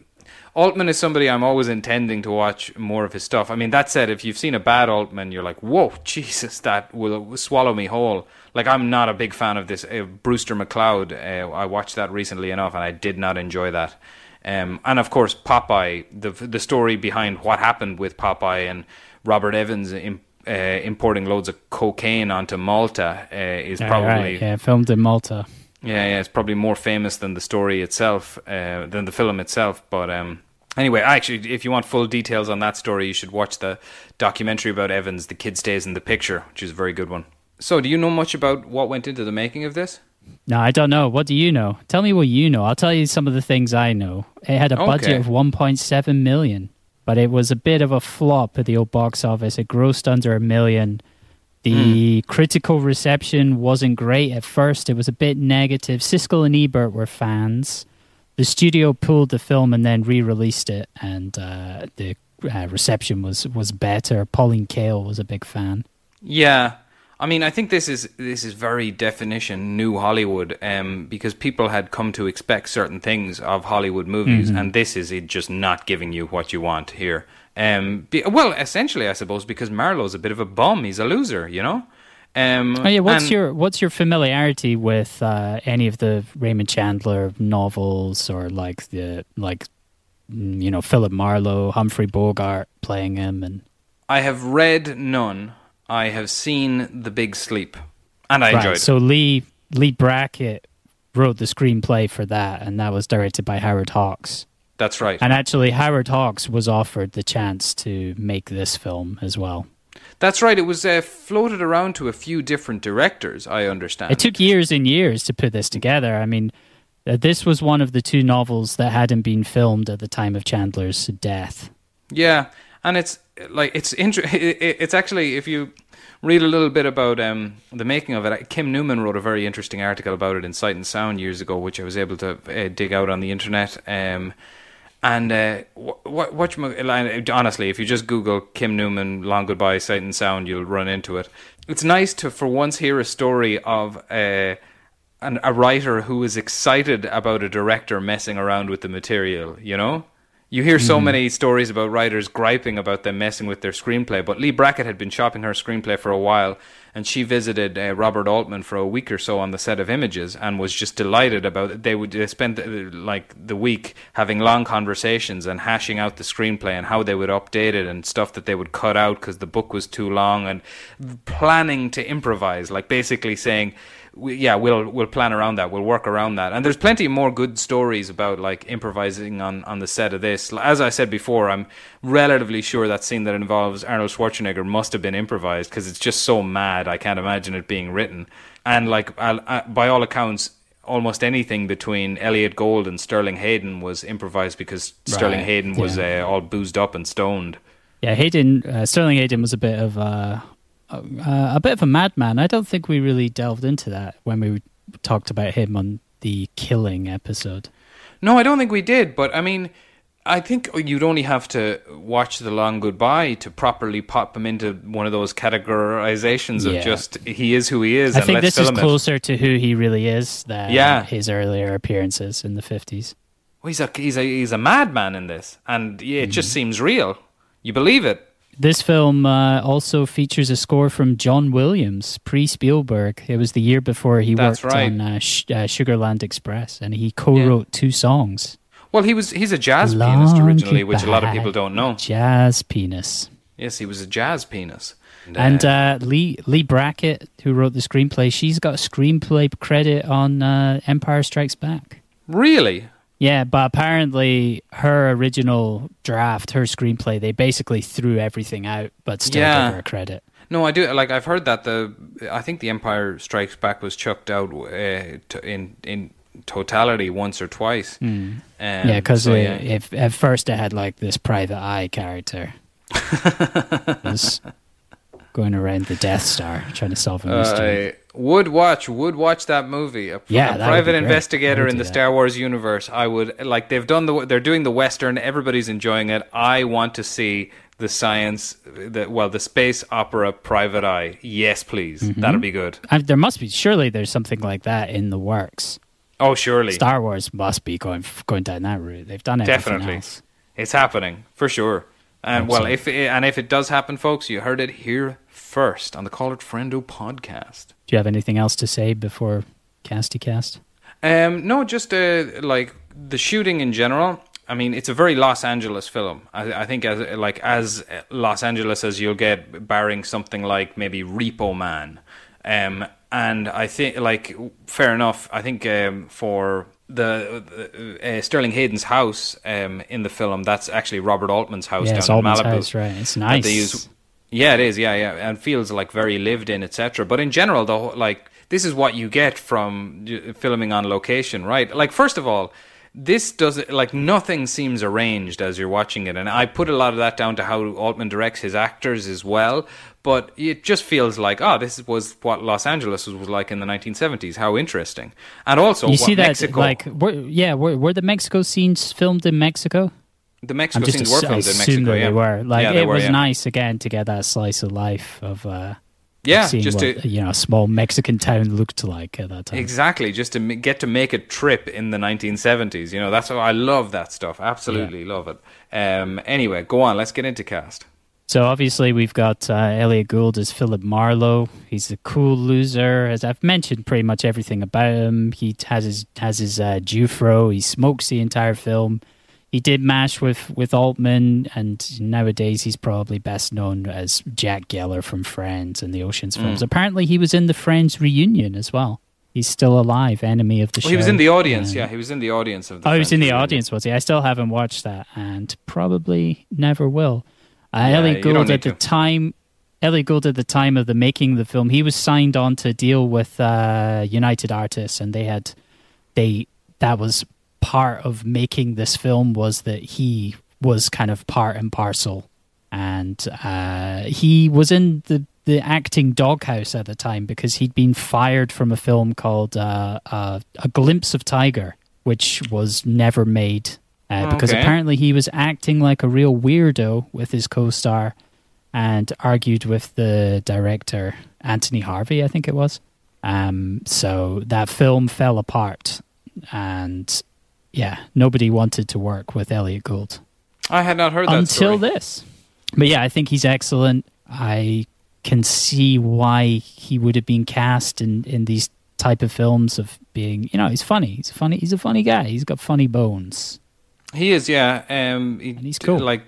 Altman is somebody I'm always intending to watch more of his stuff. I mean, that said, if you've seen a bad Altman, you're like, whoa, Jesus, that will swallow me whole. Like, I'm not a big fan of this uh, Brewster McCloud. Uh, I watched that recently enough, and I did not enjoy that. Um, and of course, Popeye, the the story behind what happened with Popeye and Robert Evans im, uh, importing loads of cocaine onto Malta uh, is Yeah, probably right, yeah, filmed in Malta. yeah, yeah, it's probably more famous than the story itself, uh, than the film itself. But um, anyway, actually, if you want full details on that story, you should watch the documentary about Evans, "The Kid Stays in the Picture," which is a very good one. So, do you know much about what went into the making of this? No, I don't know. What do you know? Tell me what you know. I'll tell you some of the things I know. It had a budget Okay. of 1.7 million, but it was a bit of a flop at the old box office. It grossed under a million. The critical reception wasn't great at first. It was a bit negative. Siskel and Ebert were fans. The studio pulled the film and then re-released it, and uh, the uh, reception was was better. Pauline Kael was a big fan. Yeah, I mean, I think this is this is very definition new Hollywood, um, because people had come to expect certain things of Hollywood movies, and this is it just not giving you what you want here. Um, be, well, essentially, I suppose because Marlowe's a bit of a bum; he's a loser, you know. Um, Oh yeah, what's and- your what's your familiarity with uh, any of the Raymond Chandler novels or like the like mm, you know Philip Marlowe, Humphrey Bogart playing him, and I have read none. I have seen The Big Sleep, and I enjoyed right. it. So Leigh Leigh Brackett wrote the screenplay for that, and that was directed by Howard Hawks. That's right. And actually, Howard Hawks was offered the chance to make this film as well. That's right. It was uh, floated around to a few different directors. I understand. It took years and years to put this together. I mean, uh, this was one of the two novels that hadn't been filmed at the time of Chandler's death. Yeah, and it's like it's inter- it- it- It's actually if you read a little bit about um, the making of it, Kim Newman wrote a very interesting article about it in Sight and Sound years ago, which I was able to uh, dig out on the internet. Um, and uh, what what honestly, if you just Google Kim Newman "Long Goodbye" Sight and Sound, you'll run into it. It's nice to for once hear a story of. Uh, an, a writer who is excited about a director messing around with the material, you know? You hear so many stories about writers griping about them messing with their screenplay, but Leigh Brackett had been shopping her screenplay for a while, and she visited uh, Robert Altman for a week or so on the set of Images, and was just delighted about it. They would they spent uh, like the week having long conversations and hashing out the screenplay and how they would update it and stuff that they would cut out because the book was too long, and planning to improvise, like basically saying we, yeah, we'll we'll plan around that. We'll work around that. And there's plenty more good stories about like improvising on on the set of this. As I said before, I'm relatively sure that scene that involves Arnold Schwarzenegger must have been improvised because it's just so mad. I can't imagine it being written. And like I, I, by all accounts, almost anything between Elliott Gould and Sterling Hayden was improvised because Sterling Hayden was yeah. uh, all boozed up and stoned. Yeah, Hayden, uh, Sterling Hayden was a bit of a, uh, a bit of a madman. I don't think we really delved into that when we talked about him on the killing episode. No, I don't think we did, but I mean, I think you'd only have to watch The Long Goodbye to properly pop him into one of those categorizations Yeah. of just he is who he is. I think this is film it. closer to who he really is than Yeah. his earlier appearances in the 50s. Well, he's a he's a he's a madman in this, and yeah, it just Mm-hmm. seems real. You believe it? This film uh, also features a score from John Williams, pre Spielberg. It was the year before he That's worked right. on uh, Sh- uh, Sugarland Express, and he co wrote two songs. Well, he was he's a jazz Long pianist originally, which a lot of people don't know. Jazz penis. Yes, he was a jazz penis. And uh, Leigh Leigh Brackett, who wrote the screenplay, she's got a screenplay credit on uh, Empire Strikes Back. really, Yeah, but apparently her original draft, her screenplay, they basically threw everything out, but still Yeah. gave her credit. no, I do like. I've heard that the I think the Empire Strikes Back was chucked out uh, to, in in totality once or twice. Um, yeah, because so, yeah. if at first it had like this private eye character, was going around the Death Star trying to solve a mystery. I would watch would watch that movie. A, Yeah, a that would be private investigator in the that. Star Wars universe. I would like they've done the they're doing the western. Everybody's enjoying it. I want to see the science, the well, the space opera Private Eye. Yes, please. Mm-hmm. That'll be good. I, there must be surely there's something like that in the works. Oh, surely, Star Wars must be going going down that route. They've done it. definitely, else. it's happening for sure. And well, if it, and if it does happen, folks, you heard it here first on the Call It Friendo podcast. Do you have anything else to say before Casty Cast? Um, no, just uh, like the shooting in general. I mean, it's a very Los Angeles film. I, I think as like as Los Angeles as you'll get, barring something like maybe Repo Man. Um, and I think like fair enough. I think um, for the, the uh, Sterling Hayden's house um, in the film, that's actually Robert Altman's house Yeah, down it's in Altman's Malibu. house, right? It's nice. they use. Yeah, it is. Yeah, yeah, and feels like very lived in, etc. But in general, though, like this is what you get from uh, filming on location, right? Like first of all, this does like nothing seems arranged as you're watching it, and I put a lot of that down to how Altman directs his actors as well. But it just feels like, oh, this was what Los Angeles was like in the 1970s. How interesting! And also, you see that Mexico, like were, yeah, were, were the Mexico scenes filmed in Mexico? The I'm Mexico just scenes assu- were filmed in Mexico. that Yeah, they were. Like yeah, they it were, was yeah. nice again to get that slice of life of uh, Yeah, seeing just what to you know a small Mexican town looked like at that time. Exactly, just to m- get to make a trip in the 1970s. You know, that's I love that stuff. Absolutely love it. Um, anyway, go on. Let's get into cast. So obviously we've got uh, Elliott Gould as Philip Marlowe. He's a cool loser, as I've mentioned pretty much everything about him. He has his has his uh, Jewfro. He smokes the entire film. He did mash with with Altman, and nowadays he's probably best known as Jack Geller from Friends and the Ocean's Mm. films. Apparently, he was in the Friends reunion as well. He's still alive, enemy of the Well, show. he was in the audience. Yeah, he was in the audience of the. Oh, he was in the reunion. audience, was he? I still haven't watched that, and probably never will. Uh, Yeah, Elliott Gould at the to. time, Ellie Gould at the time of the making of the film, he was signed on to deal with uh, United Artists, and they had they that was part of making this film was that he was kind of part and parcel, and uh, he was in the the acting doghouse at the time because he'd been fired from a film called uh, uh, A Glimpse of Tiger, which was never made uh, because Okay. apparently he was acting like a real weirdo with his co-star and argued with the director Anthony Harvey, I think it was. Um, so that film fell apart, and yeah, nobody wanted to work with Elliott Gould I had not heard that until story. this. But yeah, I think he's excellent. I can see why he would have been cast in in these type of films of being, you know, he's funny. He's a funny. He's a funny guy. He's got funny bones. He is, yeah. Um, he And he's d- cool. Like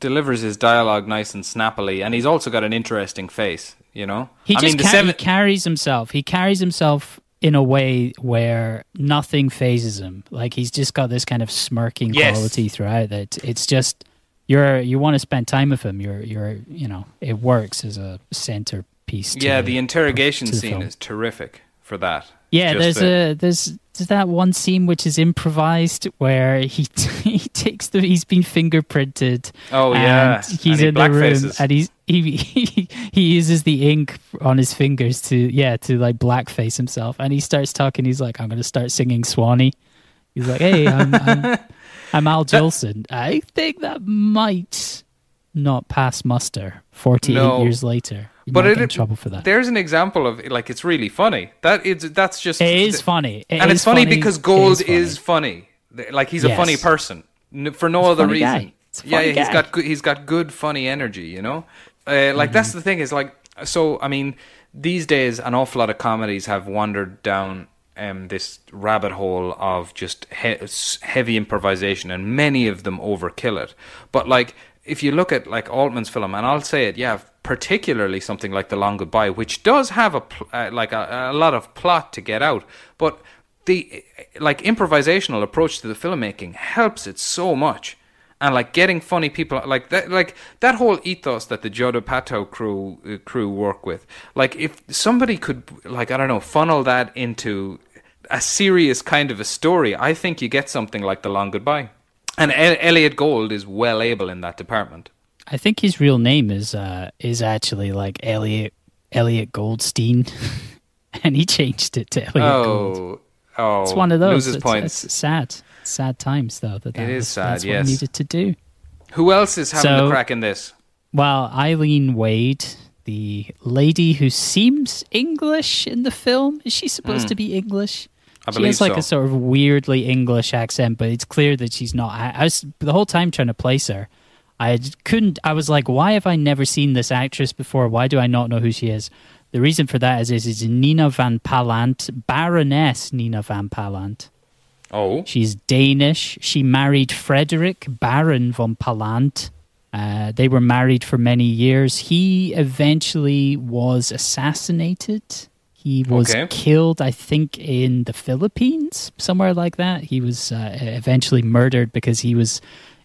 delivers his dialogue nice and snappily, and he's also got an interesting face. You know, He I just mean, ca- seven. he carries himself. He carries himself in a way where nothing phases him. Like he's just got this kind of smirking Yes. quality throughout that it's just you're you want to spend time with him. You're you're you know it works as a centerpiece. To yeah, the interrogation the scene film. is terrific for that. Yeah, there's the- a there's there's that one scene which is improvised where he he takes the he's been fingerprinted. Oh, yeah. and he's And he in the room and he's he, he he uses the ink on his fingers to yeah to like blackface himself and he starts talking. He's like, I'm gonna start singing Swanee. He's like, Hey, I'm I'm, I'm Al Jolson. I think that might not pass muster. Forty eight No. years later, you But it- in trouble for that. There's an example of like it's really funny. That is that's just It is funny, It and is it's funny, because It Gold funny. is funny. Like he's a Yes. funny person for no a other funny reason. a Yeah, funny yeah, he's got good, he's got good funny energy. You know, uh, like that's Mm-hmm. the thing is like so. I mean, these days an awful lot of comedies have wandered down um, this rabbit hole of just he- heavy improvisation, and many of them overkill it. But like if you look at like Altman's film, and I'll say it, yeah, particularly something like The Long Goodbye, which does have a pl- uh, like a, a lot of plot to get out, but the like improvisational approach to the filmmaking helps it so much. And like getting funny people like that like that whole ethos that the Judd Apatow crew uh, crew work with. Like if somebody could like I don't know funnel that into a serious kind of a story I think you get something like The Long Goodbye. And El- Elliott Gould is well able in that department I think his real name is uh, is actually like Elliott Elliott Goldstein, and he changed it to Elliott Gould. oh oh It's one of those. loses It's, points it's sad, sad times though. That, that It is sad, That's what yes. he needed to do. who else is having So- the crack in this Well, Eileen Wade, the lady who seems English in the film, is she supposed to be English? I she has like so. a sort of weirdly English accent, but it's clear that she's not. I, I was the whole time trying to place her. I couldn't. I was like, why have I never seen this actress before? Why do I not know who she is? The reason for that is, is, is Nina Van Pallandt, Baroness Nina Van Pallandt. oh She's Danish. She married Frederik Baron von Pallandt. Uh, they were married for many years. He eventually was assassinated. He was Okay. killed, I think, in the Philippines, somewhere like that. He was uh, eventually murdered because he was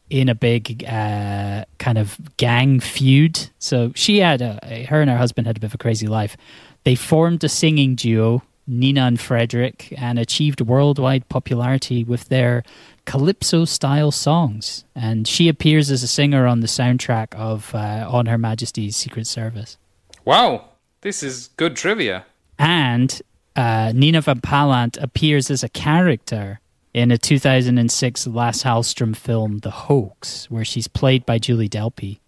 in a big uh, kind of gang feud. So she had a, her and her husband had a bit of a crazy life. They formed a singing duo, Nina and Frederik, and achieved worldwide popularity with their calypso style songs. And she appears as a singer on the soundtrack of uh, On Her Majesty's Secret Service. wow this is good trivia And uh, Nina Van Pallandt appears as a character in a 2006 Lasse Hallström film, The Hoax, where she's played by Julie Delpy.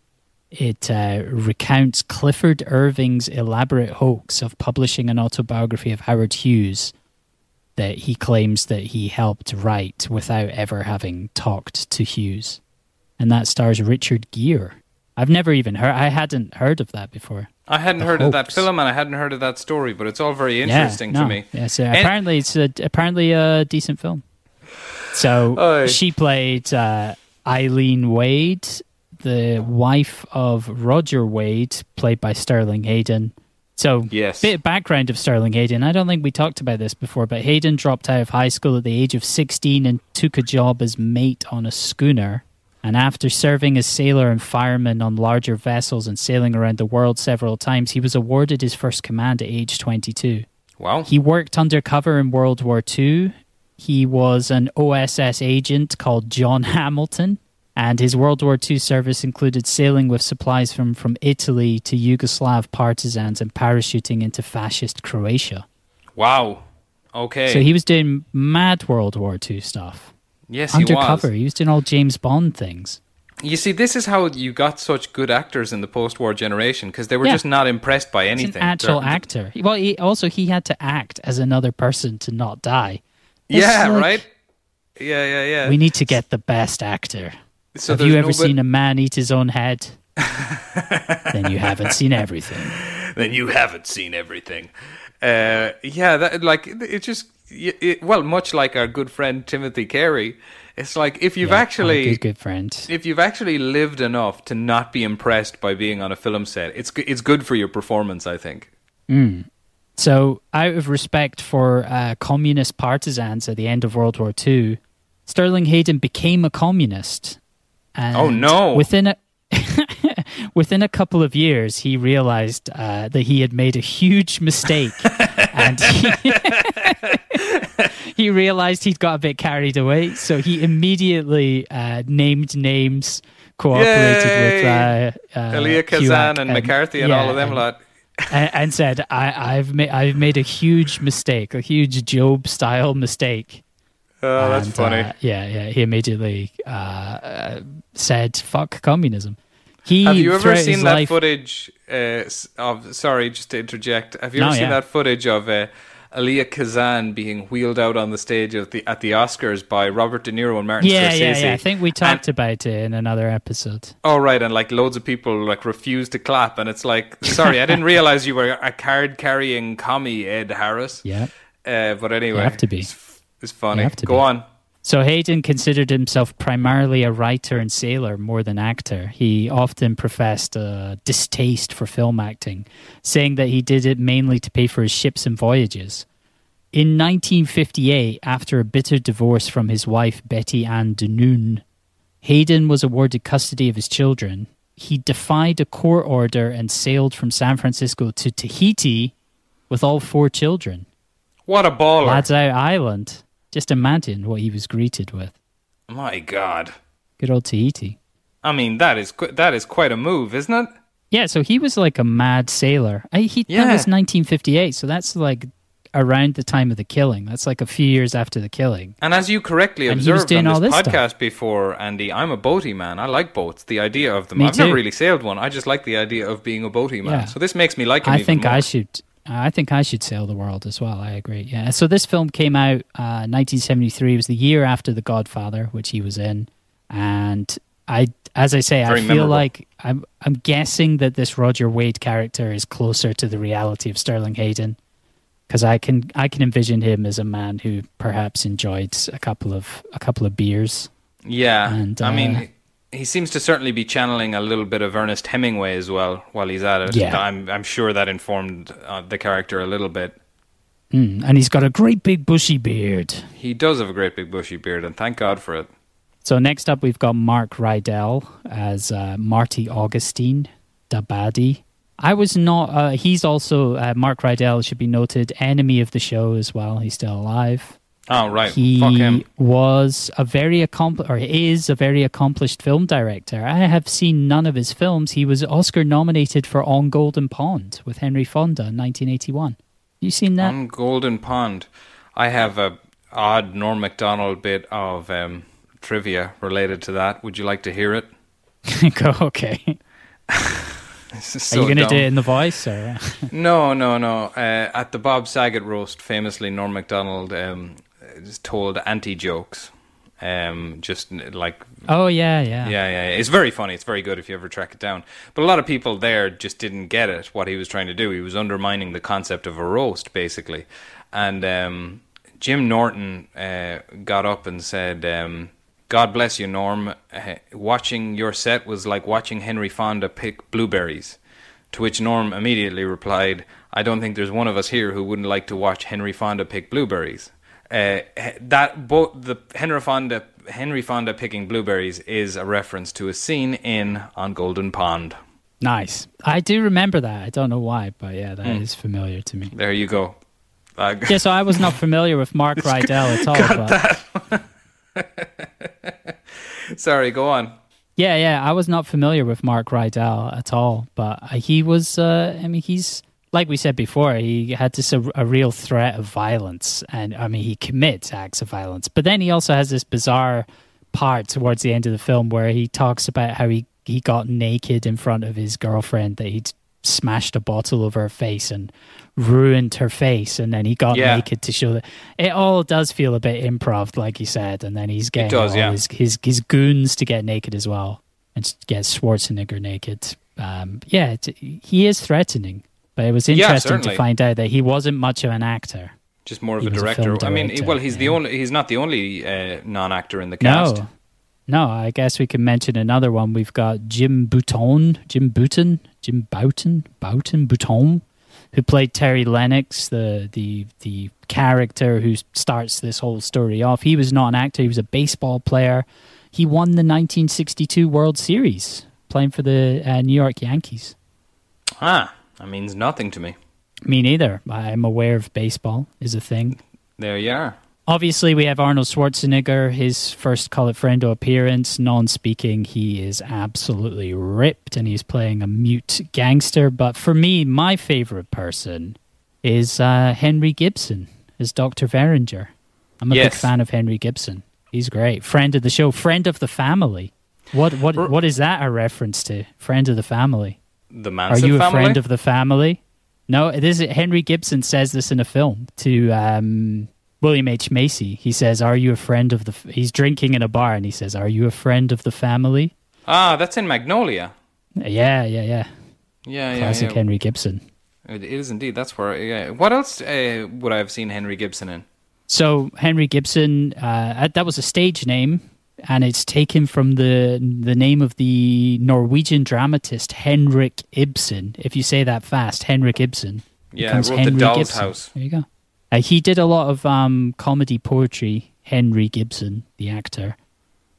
It uh, recounts Clifford Irving's elaborate hoax of publishing an autobiography of Howard Hughes that he claims that he helped write without ever having talked to Hughes. And that stars Richard Gere. I've never even heard, I hadn't heard of that before. I hadn't The heard of that hoax. film and I hadn't heard of that story, but it's all very interesting yeah, to me. Yeah, so And- apparently it's a, apparently a decent film. So she played uh, Eileen Wade, the wife of Roger Wade, played by Sterling Hayden. So Yes. bit of background of Sterling Hayden. I don't think we talked about this before, but Hayden dropped out of high school at the age of 16 and took a job as mate on a schooner. And after serving as sailor and fireman on larger vessels and sailing around the world several times, he was awarded his first command at age 22. Wow. He worked undercover in World War II. He was an OSS agent called John Hamilton, and his World War II service included sailing with supplies from, from Italy to Yugoslav partisans and parachuting into fascist Croatia. Wow. Okay. So he was doing mad World War II stuff. yes, he undercover. was. He was doing all James Bond things. You see, this is how you got such good actors in the post-war generation because they were Yeah. just not impressed by He's anything. an actual They're- actor. Well, he, also he had to act as another person to not die. Yeah, like, right. Yeah, yeah, yeah. We need to get the best actor. so Have you ever nobody- seen a man eat his own head? then you haven't seen everything. then you haven't seen everything. Uh, yeah, that like it just it, well, much like our good friend Timothy Carey, it's like if you've Yeah, actually good, good friend. if you've actually lived enough to not be impressed by being on a film set, it's it's good for your performance, I think. So, out of respect for uh, communist partisans at the end of World War II, Sterling Hayden became a communist. And Oh, no. Within a within a couple of years, he realized uh, that he had made a huge mistake, and he, he realized he'd got a bit carried away. So he immediately uh, named names, cooperated with uh, uh, Elia Kazan HUAC and, McCarthy and yeah, all of them and- lot. And, and said, I, "I've made I've made a huge mistake, a huge Job style mistake." Oh, that's And, funny. uh, yeah, yeah. He immediately uh, uh, said, "Fuck communism." He Have you ever seen that life- footage uh, of? Sorry, just to interject. Have you No, ever seen yeah. that footage of Elia Kazan being wheeled out on the stage at the at the Oscars by Robert De Niro and Martin Yeah, Scorsese? yeah, yeah. I think we talked about it in another episode. Oh right, and like loads of people like refuse to clap, and it's like, sorry, I didn't realize you were a card carrying commie, Ed Harris. Yeah. Uh, but anyway, you have to be. It's, it's funny. You have to Go be. on. So Hayden considered himself primarily a writer and sailor more than actor. He often professed a distaste for film acting, saying that he did it mainly to pay for his ships and voyages. In 1958, after a bitter divorce from his wife Betty Ann Denoon, Hayden was awarded custody of his children. He defied a court order and sailed from San Francisco to Tahiti with all four children. What a baller! Lads Out Island. Just imagine what he was greeted with. My God. Good old Tahiti. I mean, that is qu- that is quite a move, isn't it? Yeah, so he was like a mad sailor. I, he, That was 1958, so that's like around the time of the killing. That's like a few years after the killing. And as you correctly And observed on this this podcast stuff. before, Andy, I'm a boaty man. I like boats. The idea of them. Me I've too. never really sailed one. I just like the idea of being a boaty man. Yeah. So this makes me like him I even think more. I should. I think I should sail the world as well. I agree. Yeah. So this film came out uh, 1973. It was the year after The Godfather, which he was in, and I, as I say, Very I feel memorable. like I'm. I'm guessing that this Roger Wade character is closer to the reality of Sterling Hayden, because I can I can envision him as a man who perhaps enjoyed a couple of a couple of beers. Yeah, And, I uh, mean, he seems to certainly be channeling a little bit of Ernest Hemingway as well while he's at it. Yeah. I'm I'm sure that informed uh, the character a little bit. Mm, and he's got a great big bushy beard. He does have a great big bushy beard, and thank God for it. So next up, we've got Mark Rydell as uh, Marty Augustine, baddie. I was not. Uh, he's also uh, Mark Rydell should be noted, enemy of the show as well. He's still alive. Oh right, He fuck him. was a very accomplished, or is a very accomplished film director. I have seen none of his films. He was Oscar nominated for On Golden Pond with Henry Fonda in 1981. You seen that? On Golden Pond, I have a odd Norm Macdonald bit of um, trivia related to that. Would you like to hear it? Go okay. Is Are you going to do it in the voice or? No, no, no. Uh, at the Bob Saget roast, famously, Norm Macdonald um, told anti jokes. Um, just like Oh yeah, yeah. yeah, yeah, yeah. It's very funny. It's very good if you ever track it down. But a lot of people there just didn't get it. What he was trying to do, he was undermining the concept of a roast, basically. And um, Jim Norton uh, got up and said, um, "God bless you, Norm. Uh, watching your set was like watching Henry Fonda pick blueberries." To which Norm immediately replied, "I don't think there's one of us here who wouldn't like to watch Henry Fonda pick blueberries." Uh, that both the Henry Fonda Henry Fonda picking blueberries is a reference to a scene in On Golden Pond. Nice. I do remember that. I don't know why, but yeah, that is Hmm. familiar to me. There you go. Uh, Yeah, so I was not familiar with Mark Rydell at all. But sorry, go on. yeah, yeah, I was not familiar with Mark Rydell at all. But uh, he was. Uh, I mean, he's like we said before. He had this a, a real threat of violence, and I mean, he commits acts of violence. But then he also has this bizarre part towards the end of the film where he talks about how he he got naked in front of his girlfriend that he'd smashed a bottle over her face and ruined her face and then he got Yeah. naked to show that it all does feel a bit improv like you said and then he's getting does, all yeah. his, his his goons to get naked as well and get Schwarzenegger naked um yeah he is threatening but it was Yeah, interesting to find out that he wasn't much of an actor Just more of a was a director. I mean, well, he's the only. He's not the only uh, non-actor in the cast. No. No, I guess we can mention another one. We've got Jim Bouton, Jim Bouton, Jim Bouton, Bouton, Bouton, who played Terry Lennox, the the the character who starts this whole story off. He was not an actor; he was a baseball player. He won the 1962 World Series playing for the uh, New York Yankees. Ah, that means nothing to me. Me neither. I'm aware of baseball is a thing. There you are. Obviously, we have Arnold Schwarzenegger, his first Call It Friendo appearance. Non speaking, he is absolutely ripped and he's playing a mute gangster. But for me, my favorite person is uh, Henry Gibson as Dr. Verringer. I'm a big fan of Henry Gibson. He's great. Friend of the show, friend of the family. What what what is that a reference to? Friend of the family. The Are Manson you a family. friend of the family? No, this is Henry Gibson says this in a film to um, William H Macy. He says, "Are you a friend of the?" F-? He's drinking in a bar, and he says, "Are you a friend of the family?" ah, that's in Magnolia. Yeah, yeah, yeah. Yeah, yeah, Classic yeah. Henry Gibson. It is indeed. That's where. Yeah. What else uh, would I have seen Henry Gibson in? So Henry Gibson, uh, that was a stage name, and it's taken from the the name of the Norwegian dramatist Henrik Ibsen. If you say that fast, Henrik Ibsen. Yeah, wrote The Doll's. House. There you go. Uh, he did a lot of um, comedy poetry. Henry Gibson, the actor,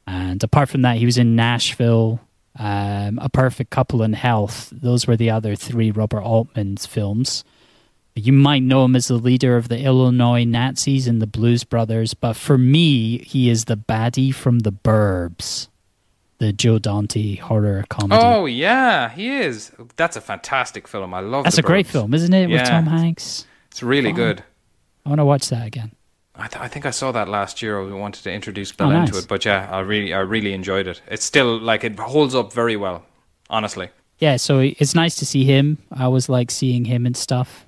and apart from that, he was in Nashville, um, A Perfect Couple in Health. Those were the other three Robert Altman's films. You might know him as the leader of the Illinois Nazis in the Blues Brothers, but for me, he is the baddie from The Burbs, the Joe Dante horror comedy. Oh yeah, he is. That's a fantastic film. I love. That's a great film, isn't it? With Tom Hanks. It's really Fun. good. I want to watch that again. I, th- I think I saw that last year. I wanted to introduce Bill Oh, into it, but yeah, I really, I really enjoyed it. It's still like it holds up very well, honestly. Yeah, so it's nice to see him. I always like seeing him and stuff.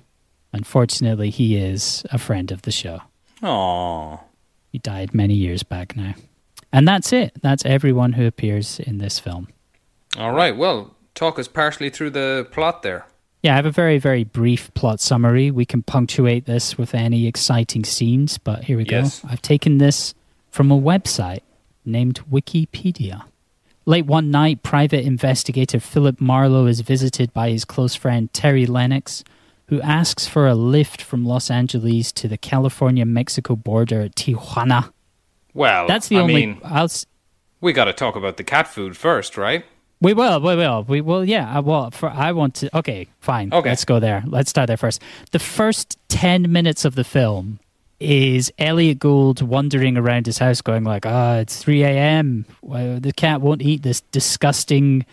Unfortunately, he is a friend of the show. Aww. He died many years back now. And that's it. That's everyone who appears in this film. All right. Well, talk us partially through the plot there. Yeah, I have a very, very brief plot summary. We can punctuate this with any exciting scenes, but here we Yes. go. I've taken this from a website named Wikipedia. Late one night, private investigator Philip Marlowe is visited by his close friend Terry Lennox, who asks for a lift from Los Angeles to the California Mexico border at Tijuana. Well, That's the I only. mean, I'll, s- we got to talk about the cat food first, right? We will, we will, we will. Yeah, well, for I want to. Okay, fine. Okay. let's go there. Let's start there first. The first ten minutes of the film is Elliott Gould wandering around his house, going like, "Ah, it's three a.m. Well, the cat won't eat this disgusting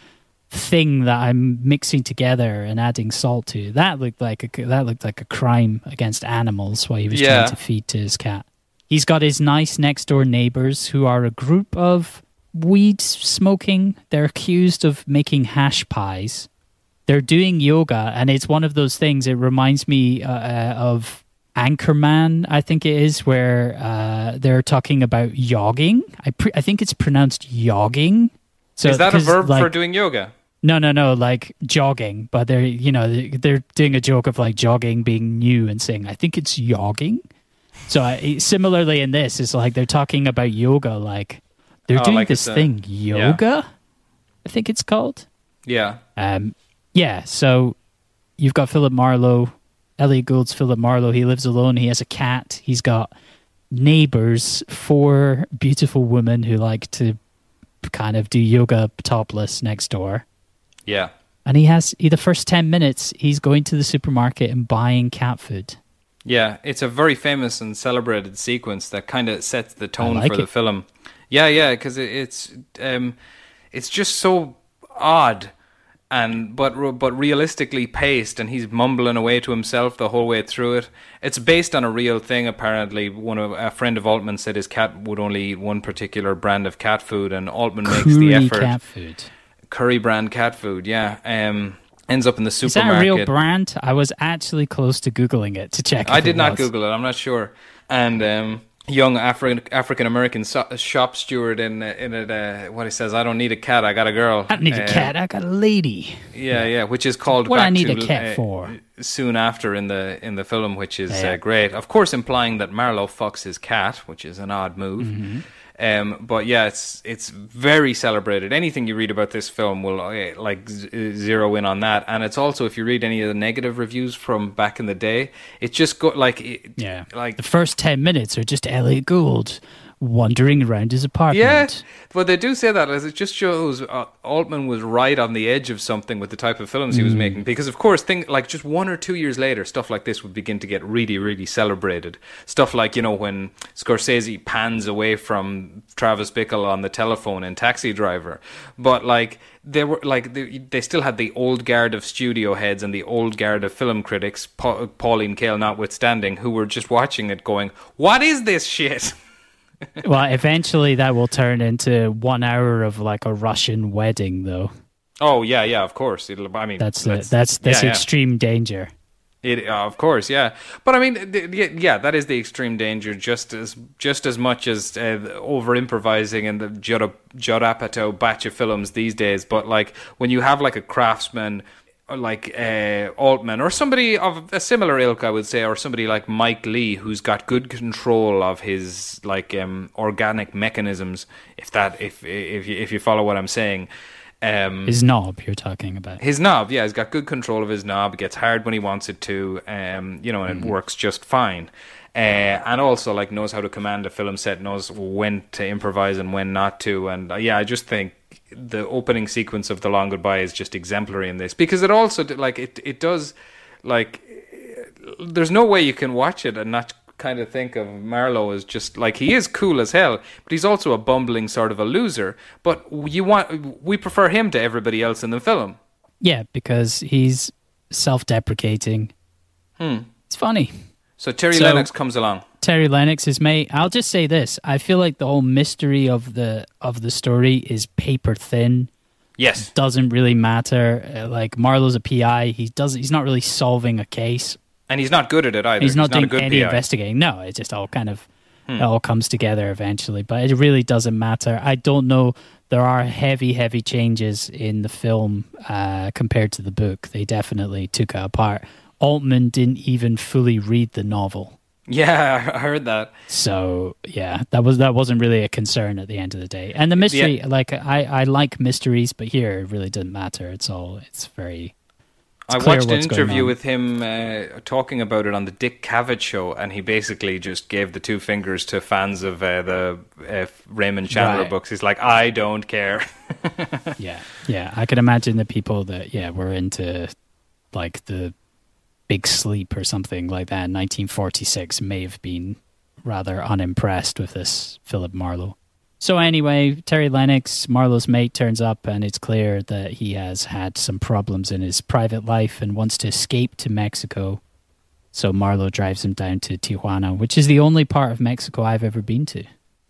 thing that I'm mixing together and adding salt to." That looked like a that looked like a crime against animals. While he was Yeah. trying to feed to his cat. He's got his nice next door neighbors who are a group of weed smoking. They're accused of making hash pies. They're doing yoga, and it's one of those things. It reminds me uh, uh, of Anchorman, I think it is, where uh, they're talking about yogging. I pre- I think it's pronounced yogging. So Is that a verb like, for doing yoga? No, no, no, like jogging, but they're you know they- they're doing a joke of like jogging being new and saying I think it's yogging. So I, similarly in this, it's like they're talking about yoga, like they're Oh, doing like this a- thing yoga. I think it's called. Yeah. Um, yeah. So you've got Philip Marlowe, Elliott Gould's Philip Marlowe. He lives alone. He has a cat. He's got neighbors, four beautiful women who like to kind of do yoga topless next door. Yeah. And he has he, the first 10 minutes, he's going to the supermarket and buying cat food. Yeah, it's a very famous and celebrated sequence that kind of sets the tone like for the film. Yeah, yeah, because it, it's um, it's just so odd and but but realistically paced, and he's mumbling away to himself the whole way through it. It's based on a real thing. Apparently, one of a friend of Altman said his cat would only eat one particular brand of cat food, and Altman makes the effort. cat food. Courry brand cat food, yeah. Um, ends up in the Is that supermarket. a real brand? I was actually close to Googling it to check. I did not. Google it. I'm not sure. And um, young African African American so- shop steward in in it, uh, what he says, I don't need a cat, I got a girl. I don't need a Uh, cat. I got a lady. Yeah, yeah, which is called. What back I need to, a cat uh, for? Soon after in the in the film, which is Yeah. uh, great. Of course, implying that Marlowe fucks his cat, which is an odd move. Mm-hmm. Um, but yeah, it's it's very celebrated. Anything you read about this film will uh, like z- zero in on that, and it's also if you read any of the negative reviews from back in the day, it just got like it, Yeah. like The first 10 minutes are just Elliott Gould wandering around his apartment. Yeah, but they do say that as it just shows uh, Altman was right on the edge of something with the type of films he was making. Because of course, thing like just one or two years later, stuff like this would begin to get really, really celebrated. Stuff like you know when Scorsese pans away from Travis Bickle on the telephone in Taxi Driver, but like they were like they, they still had the old guard of studio heads and the old guard of film critics, pa- Pauline Kael notwithstanding, who were just watching it, going, "What is this shit?" well, eventually that will turn into one hour of like a Russian wedding, though. Oh yeah, yeah, of course. It'll, I mean, That's the, that's that's yeah, yeah. extreme danger. It, uh, of course, yeah. But I mean, th- th- yeah, that is the extreme danger, just as just as much as uh, over improvising and the Judd Judd Apatow batch of films these days. But like when you have like a craftsman like uh, Altman or somebody of a similar ilk, I would say, or somebody like Mike Leigh, who's got good control of his like um, organic mechanisms. If that, if if you, if you follow what I'm saying. Um, His knob you're talking about. his knob, yeah, he's got good control of his knob. It gets hard when he wants it to, um, you know, and it works just fine. Uh, and also, like, knows how to command a film set, knows when to improvise and when not to. And uh, yeah, I just think the opening sequence of The Long Goodbye is just exemplary in this because it also, like, it it does, like, there's no way you can watch it and not kind of think of Marlowe as just like he is cool as hell, but he's also a bumbling sort of a loser. But you want we prefer him to everybody else in the film. Yeah, because he's self-deprecating. Hmm. It's funny. So Terry So- Lennox comes along. Terry Lennox is mate. I'll just say this: I feel like the whole mystery of the of the story is paper thin. Yes. Doesn't really matter. Uh, like Marlowe's a PI. He does. He's not really solving a case. And he's not good at it either. He's not a doing good any PI. investigating. No, it just all kind of Hmm. it all comes together eventually. But it really doesn't matter. I don't know. There are heavy, heavy changes in the film uh, compared to the book. They definitely took it apart. Altman didn't even fully read the novel. Yeah, I heard that. So yeah, that was that wasn't really a concern at the end of the day. And the mystery, like I, I like mysteries, but here it really didn't matter. It's all it's very. It's I watched an interview with him uh, talking about it on the Dick Cavett show, and he basically just gave the two fingers to fans of uh, the uh, Raymond Chandler Right. books. He's like, I don't care. Yeah, yeah. I can imagine the people that yeah were into like the Big Sleep or something like that in 1946 may have been rather unimpressed with this Philip Marlowe. So anyway, Terry Lennox, Marlowe's mate, turns up, and it's clear that he has had some problems in his private life and wants to escape to Mexico. So Marlowe drives him down to Tijuana, which is the only part of Mexico I've ever been to.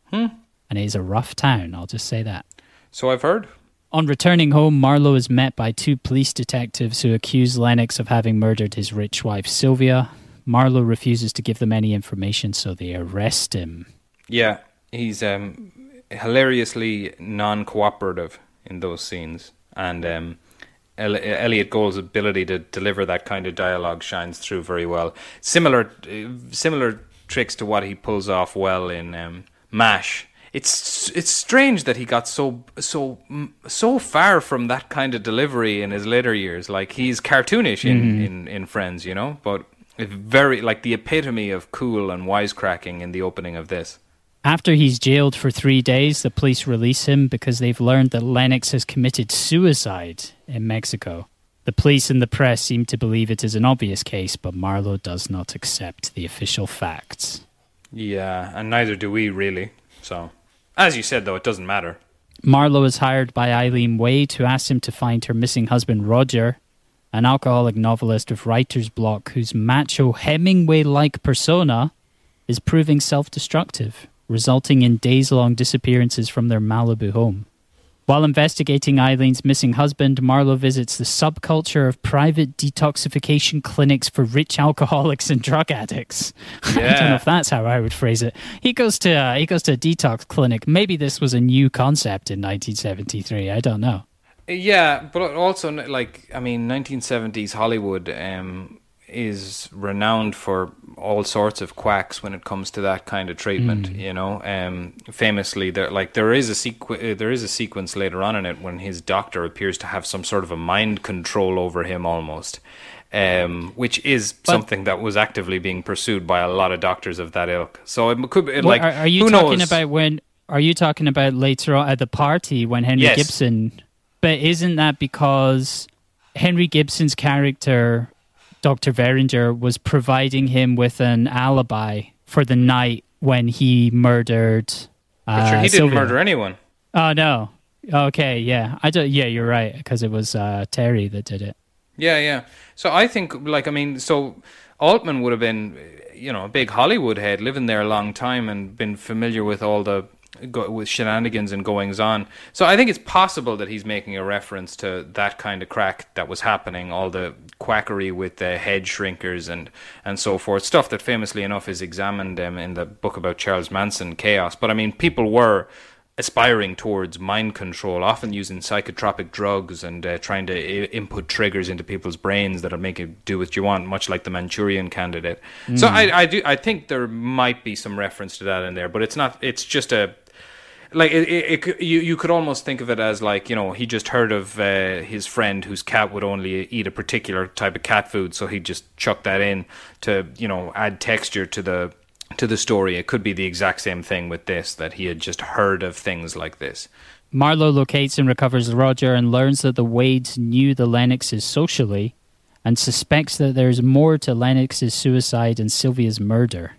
Hmm. And it is a rough town, I'll just say that. So I've heard. On returning home, Marlowe is met by two police detectives who accuse Lennox of having murdered his rich wife Sylvia. Marlowe refuses to give them any information, so they arrest him. Yeah, he's um, hilariously non-cooperative in those scenes, and um, Elliott Gould's ability to deliver that kind of dialogue shines through very well. Similar, uh, similar tricks to what he pulls off well in um, Mash. It's it's strange that he got so so so far from that kind of delivery in his later years. Like he's cartoonish in, mm-hmm. in, in Friends, you know, but very like the epitome of cool and wisecracking in the opening of this. After he's jailed for three days, the police release him because they've learned that Lennox has committed suicide in Mexico. The police and the press seem to believe it is an obvious case, but Marlowe does not accept the official facts. Yeah, and neither do we really. So, as you said, though, it doesn't matter. Marlowe is hired by Eileen Wade to ask him to find her missing husband Roger, an alcoholic novelist with writer's block whose macho Hemingway like persona is proving self destructive, resulting in days long disappearances from their Malibu home. While investigating Eileen's missing husband, Marlowe visits the subculture of private detoxification clinics for rich alcoholics and drug addicts. I don't know if that's how I would phrase it. He goes to uh, he goes to a detox clinic. Maybe this was a new concept in 1973. I don't know. Yeah, but also like I mean, 1970s Hollywood um, is renowned for all sorts of quacks when it comes to that kind of treatment. You know, um, famously, there like there is a sequ- uh, there is a sequence later on in it when his doctor appears to have some sort of a mind control over him almost. Um, which is something that was actively being pursued by a lot of doctors of that ilk. So it could be What- like, are, are you who talking knows? about when? Are you talking about later on at the party when Henry Yes. Gibson? But isn't that because Henry Gibson's character, Doctor Verringer, was providing him with an alibi for the night when he murdered? But sure, uh, he didn't Sylvia? murder anyone. Oh no. Okay, yeah, I do, yeah, you're right because it was uh, Terry that did it. Yeah, yeah. So I think, like, I mean, so Altman would have been, you know, a big Hollywood head, living there a long time and been familiar with all the go, with shenanigans and goings on. So I think it's possible that he's making a reference to that kind of crack that was happening, all the quackery with the head shrinkers and and so forth, stuff that famously enough is examined um, in the book about Charles Manson, Chaos. But I mean, people were aspiring towards mind control, often using psychotropic drugs and uh, trying to I- input triggers into people's brains that'll make you do what you want, much like the Manchurian Candidate. So I, I do, I think there might be some reference to that in there, but it's not. It's just a like it, it, it, you you could almost think of it as like you know he just heard of uh, his friend whose cat would only eat a particular type of cat food, so he just chucked that in to you know add texture to the to the story. It could be the exact same thing with this that he had just heard of things like this. Marlowe locates and recovers Roger and learns that the Wades knew the Lennoxes socially and suspects that there's more to Lennox's suicide and Sylvia's murder.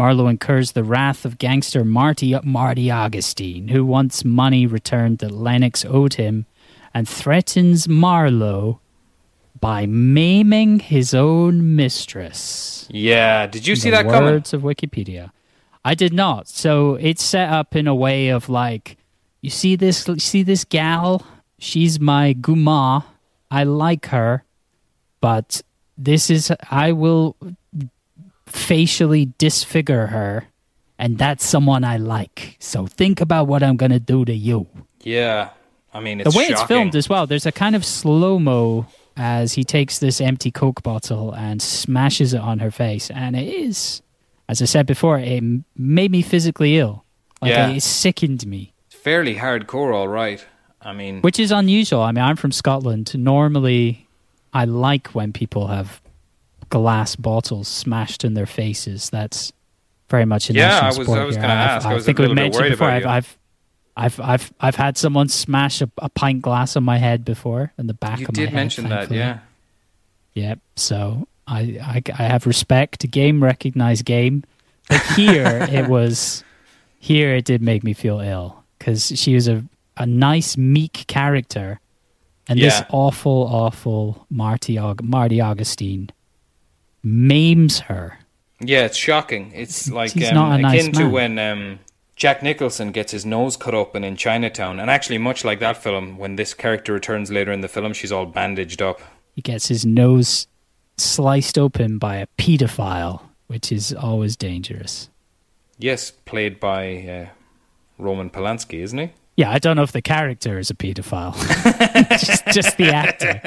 Marlowe incurs the wrath of gangster Marty Marty Augustine, who wants money returned that Lennox owed him, and threatens Marlowe by maiming his own mistress. Yeah, did you see the that coming? words of Wikipedia. I did not. So it's set up in a way of like, you see this, you see this gal. She's my guma. I like her, but this is I will facially disfigure her, and that's someone I like. So think about what I'm gonna do to you. Yeah, I mean it's the way it's filmed as well, there's a kind of slow mo as he takes this empty Coke bottle and smashes it on her face, and it is, as I said before, it made me physically ill. Like Yeah. it sickened me, It's fairly hardcore, all right. I mean, which is unusual. I mean, I'm from Scotland. Normally, I like when people have glass bottles smashed in their faces. That's very much a Yeah, national I was- sport I was gonna I've- ask. I I think we've mentioned before. I've. I've I've I've I've had someone smash a, a pint glass on my head before in the back you of my did head. mention that, yeah. Yep. So I, I I have respect. Game recognize game. But here it was. Here it did make me feel ill because she was a a nice meek character, and this awful awful Marty Aug- Marty Augustine maims her. Yeah, it's shocking. It's like he's um, not a nice akin to when um, Jack Nicholson gets his nose cut open in Chinatown, and actually, much like that film, when this character returns later in the film, she's all bandaged up. He gets his nose sliced open by a pedophile, which is always dangerous. Yes, played by uh, Roman Polanski, isn't he? Yeah, I don't know if the character is a paedophile. just, just the actor.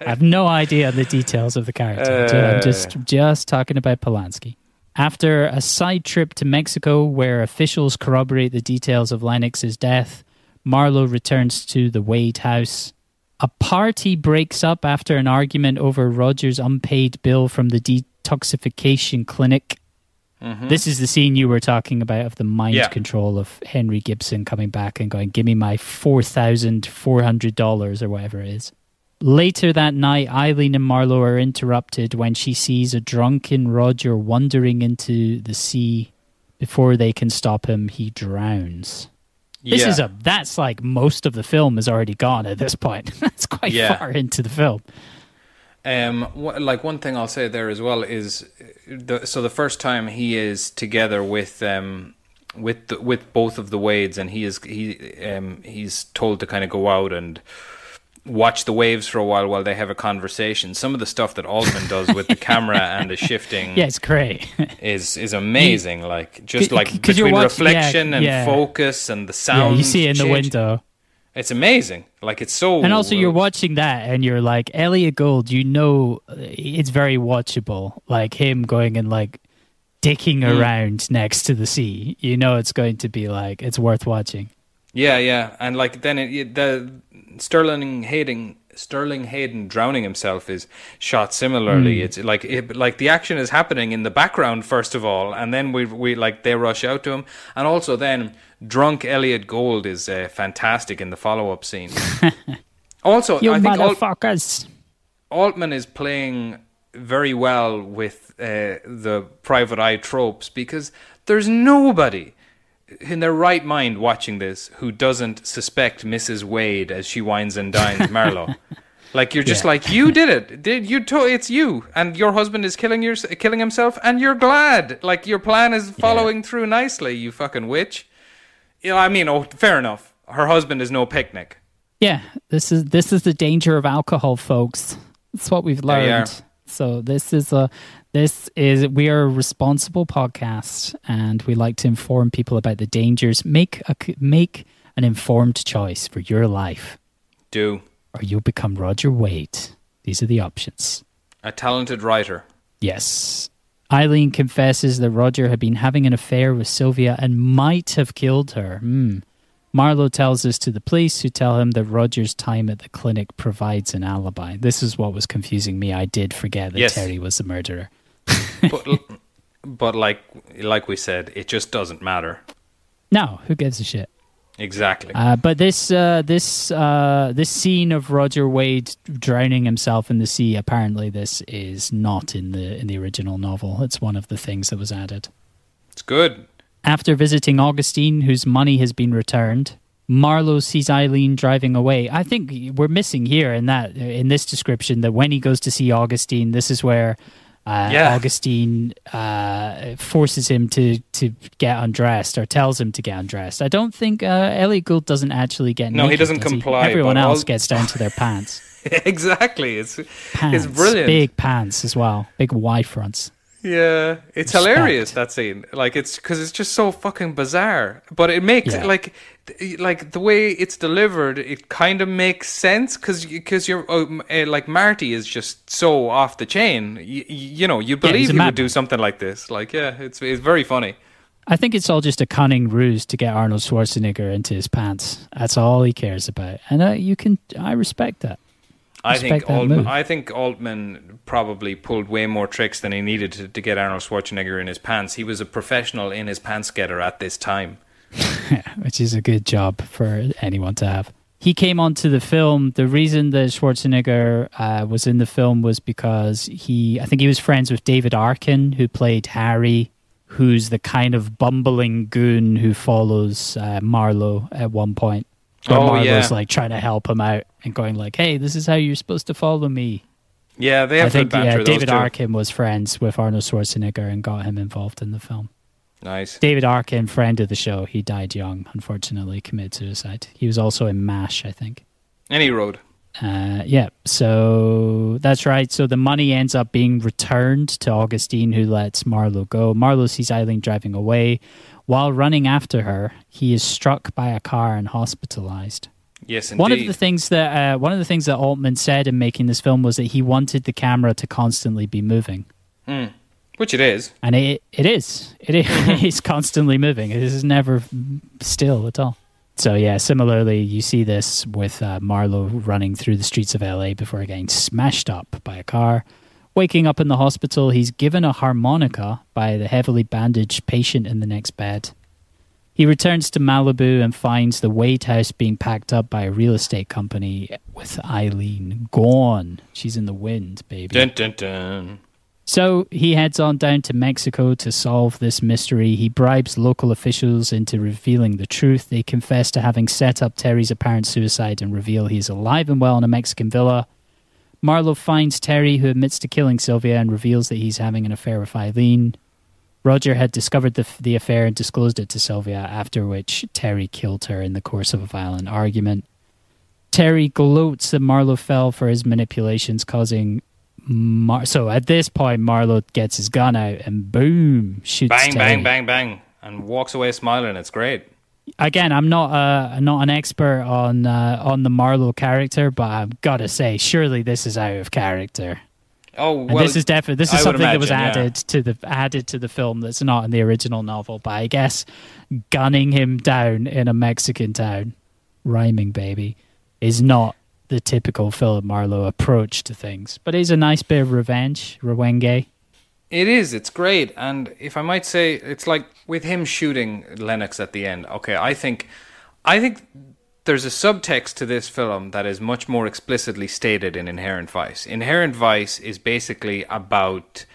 I have no idea the details of the character. Uh. I'm just just talking about Polanski. After a side trip to Mexico, where officials corroborate the details of Lennox's death, Marlowe returns to the Wade house. A party breaks up after an argument over Roger's unpaid bill from the detoxification clinic. Mm-hmm. This is the scene you were talking about of the mind Yeah. control of Henry Gibson coming back and going, Give me my $4,400 or whatever it is. Later that night, Eileen and Marlowe are interrupted when she sees a drunken Roger wandering into the sea. Before they can stop him, he drowns. This yeah. is a that's like most of the film is already gone at this point. that's quite Yeah. far into the film. Um, wh- like one thing I'll say there as well is, the, so the first time he is together with um with the, with both of the Wades, and he is he um he's told to kind of go out and watch the waves for a while while they have a conversation. Some of the stuff that Altman does with the camera and the shifting Yeah, it's great. is is amazing. Like just like c- 'cause you're between watching- yeah, reflection and yeah. focus and the yeah, sound. you see it in the window. It's amazing. Like it's so. And also, you're watching that, and you're like Elliott Gould. You know, uh, it's very watchable. Like him going and like dicking Hmm. around next to the sea. You know, it's going to be like it's worth watching. Yeah, yeah, and like then it, the Sterling Hayden Sterling Hayden drowning himself is shot similarly. It's like it, like the action is happening in the background first of all, and then we we like they rush out to him, and also then drunk Elliott Gould is uh, fantastic in the follow up scene. also, You I think Alt- Altman is playing very well with uh, the private eye tropes because there's nobody in their right mind watching this who doesn't suspect Mrs. Wade as she wines and dines Marlowe. like you're just Yeah. like you did it. Did you? To- it's you, and your husband is killing your killing himself, and you're glad. Like your plan is following through nicely. You fucking witch. You know, I mean, oh, fair enough. Her husband is no picnic. Yeah, this is this is the danger of alcohol, folks. That's what we've learned. So this is a this is we are a responsible podcast, and we like to inform people about the dangers. Make a make an informed choice for your life, Do or you'll become Roger Wade. These are the options. a talented writer. Yes. Eileen confesses that Roger had been having an affair with Sylvia and might have killed her. Hmm. Marlowe tells this to the police, who tell him that Roger's time at the clinic provides an alibi. This is what was confusing me. I did forget that Yes. Terry was the murderer. but but like like we said, it just doesn't matter. No, who gives a shit? Exactly. Uh, but this uh, this uh, this scene of Roger Wade drowning himself in the sea. Apparently, this is not in the in the original novel. It's one of the things that was added. it's good. After visiting Augustine, whose money has been returned, Marlowe sees Eileen driving away. I think we're missing here in that in this description that when he goes to see Augustine, this is where uh, Yeah. Augustine uh, forces him to to get undressed or tells him to get undressed. I don't think uh, Elliott Gould doesn't actually get No, he doesn't does comply, Everyone but all- else gets down to their pants. exactly. It's Pants, it's brilliant. big pants as well, big Y fronts. Yeah, it's Respect. hilarious that scene. Like it's because it's just so fucking bizarre, but it makes Yeah. like like the way it's delivered. It kind of makes sense because because you're uh, like Marty is just so off the chain. Y- y- you know, you believe a he would do something like this. Like yeah, it's it's very funny. I think it's all just a cunning ruse to get Arnold Schwarzenegger into his pants. That's all he cares about, and uh, you can. I respect that. I think Altman. move. I think Altman probably pulled way more tricks than he needed to, to get Arnold Schwarzenegger in his pants. He was a professional in his pants getter at this time. which is a good job for anyone to have. He came onto the film. The reason that Schwarzenegger uh, was in the film was because he, I think he was friends with David Arkin, who played Harry, who's the kind of bumbling goon who follows uh, Marlowe at one point. Where Oh, Marlowe's yeah. like trying to help him out and going like, "Hey, this is how you're supposed to follow me." Yeah, they I have good think yeah, David two. Arkin was friends with Arnold Schwarzenegger and got him involved in the film. Nice. David Arkin, friend of the show, he died young, unfortunately, committed suicide. He was also in MASH, I think. Any road. Uh, yeah, so that's right. So the money ends up being returned to Augustine, who lets Marlowe go. Marlowe sees Eileen driving away. While running after her, he is struck by a car and hospitalized. Yes, indeed. One of the things that uh, one of the things that Altman said in making this film was that he wanted the camera to constantly be moving. Mm. Which it is. And it it is. It is it's constantly moving. It is never still at all. So yeah, similarly, you see this with uh, Marlowe running through the streets of LA before getting smashed up by a car. Waking up in the hospital, he's given a harmonica by the heavily bandaged patient in the next bed. He returns to Malibu and finds the Wade house being packed up by a real estate company with Eileen gone. She's in the wind, baby. Dun dun dun. So he heads on down to Mexico to solve this mystery. He bribes local officials into revealing the truth. They confess to having set up Terry's apparent suicide and reveal he's alive and well in a Mexican villa. Marlowe finds Terry, who admits to killing Sylvia, and reveals that he's having an affair with Eileen. Roger had discovered the, the affair and disclosed it to Sylvia, after which Terry killed her in the course of a violent argument. Terry gloats that Marlowe fell for his manipulations, causing Mar- so at this point, Marlowe gets his gun out and boom, shoots Bang, Terry. bang, bang, bang. And walks away smiling. It's great. Again, I'm not uh, not an expert on uh, on the Marlowe character, but I've got to say, surely this is out of character. Oh, And well. this is definitely this is something that was imagine, yeah. added to the added to the film that's not in the original novel. But I guess gunning him down in a Mexican town, rhyming baby, is not the typical Philip Marlowe approach to things. But it's a nice bit of revenge, Rewenge. It is. It's great. And if I might say, it's like with him shooting Lennox at the end. Okay, I think, I think there's a subtext to this film that is much more explicitly stated in Inherent Vice. Inherent Vice is basically about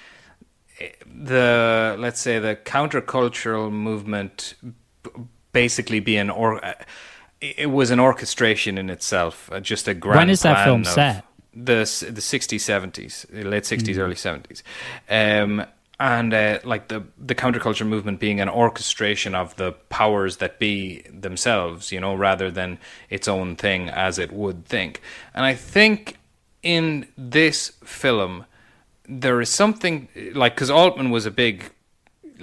eh, the, let's say, the countercultural movement basically being or. It was an orchestration in itself, uh, just a grand. When is that film set? the the sixties, seventies, late sixties, early seventies, um, and uh, like the the counterculture movement being an orchestration of the powers that be themselves, you know, rather than its own thing as it would think. And I think in this film there is something like because Altman was a big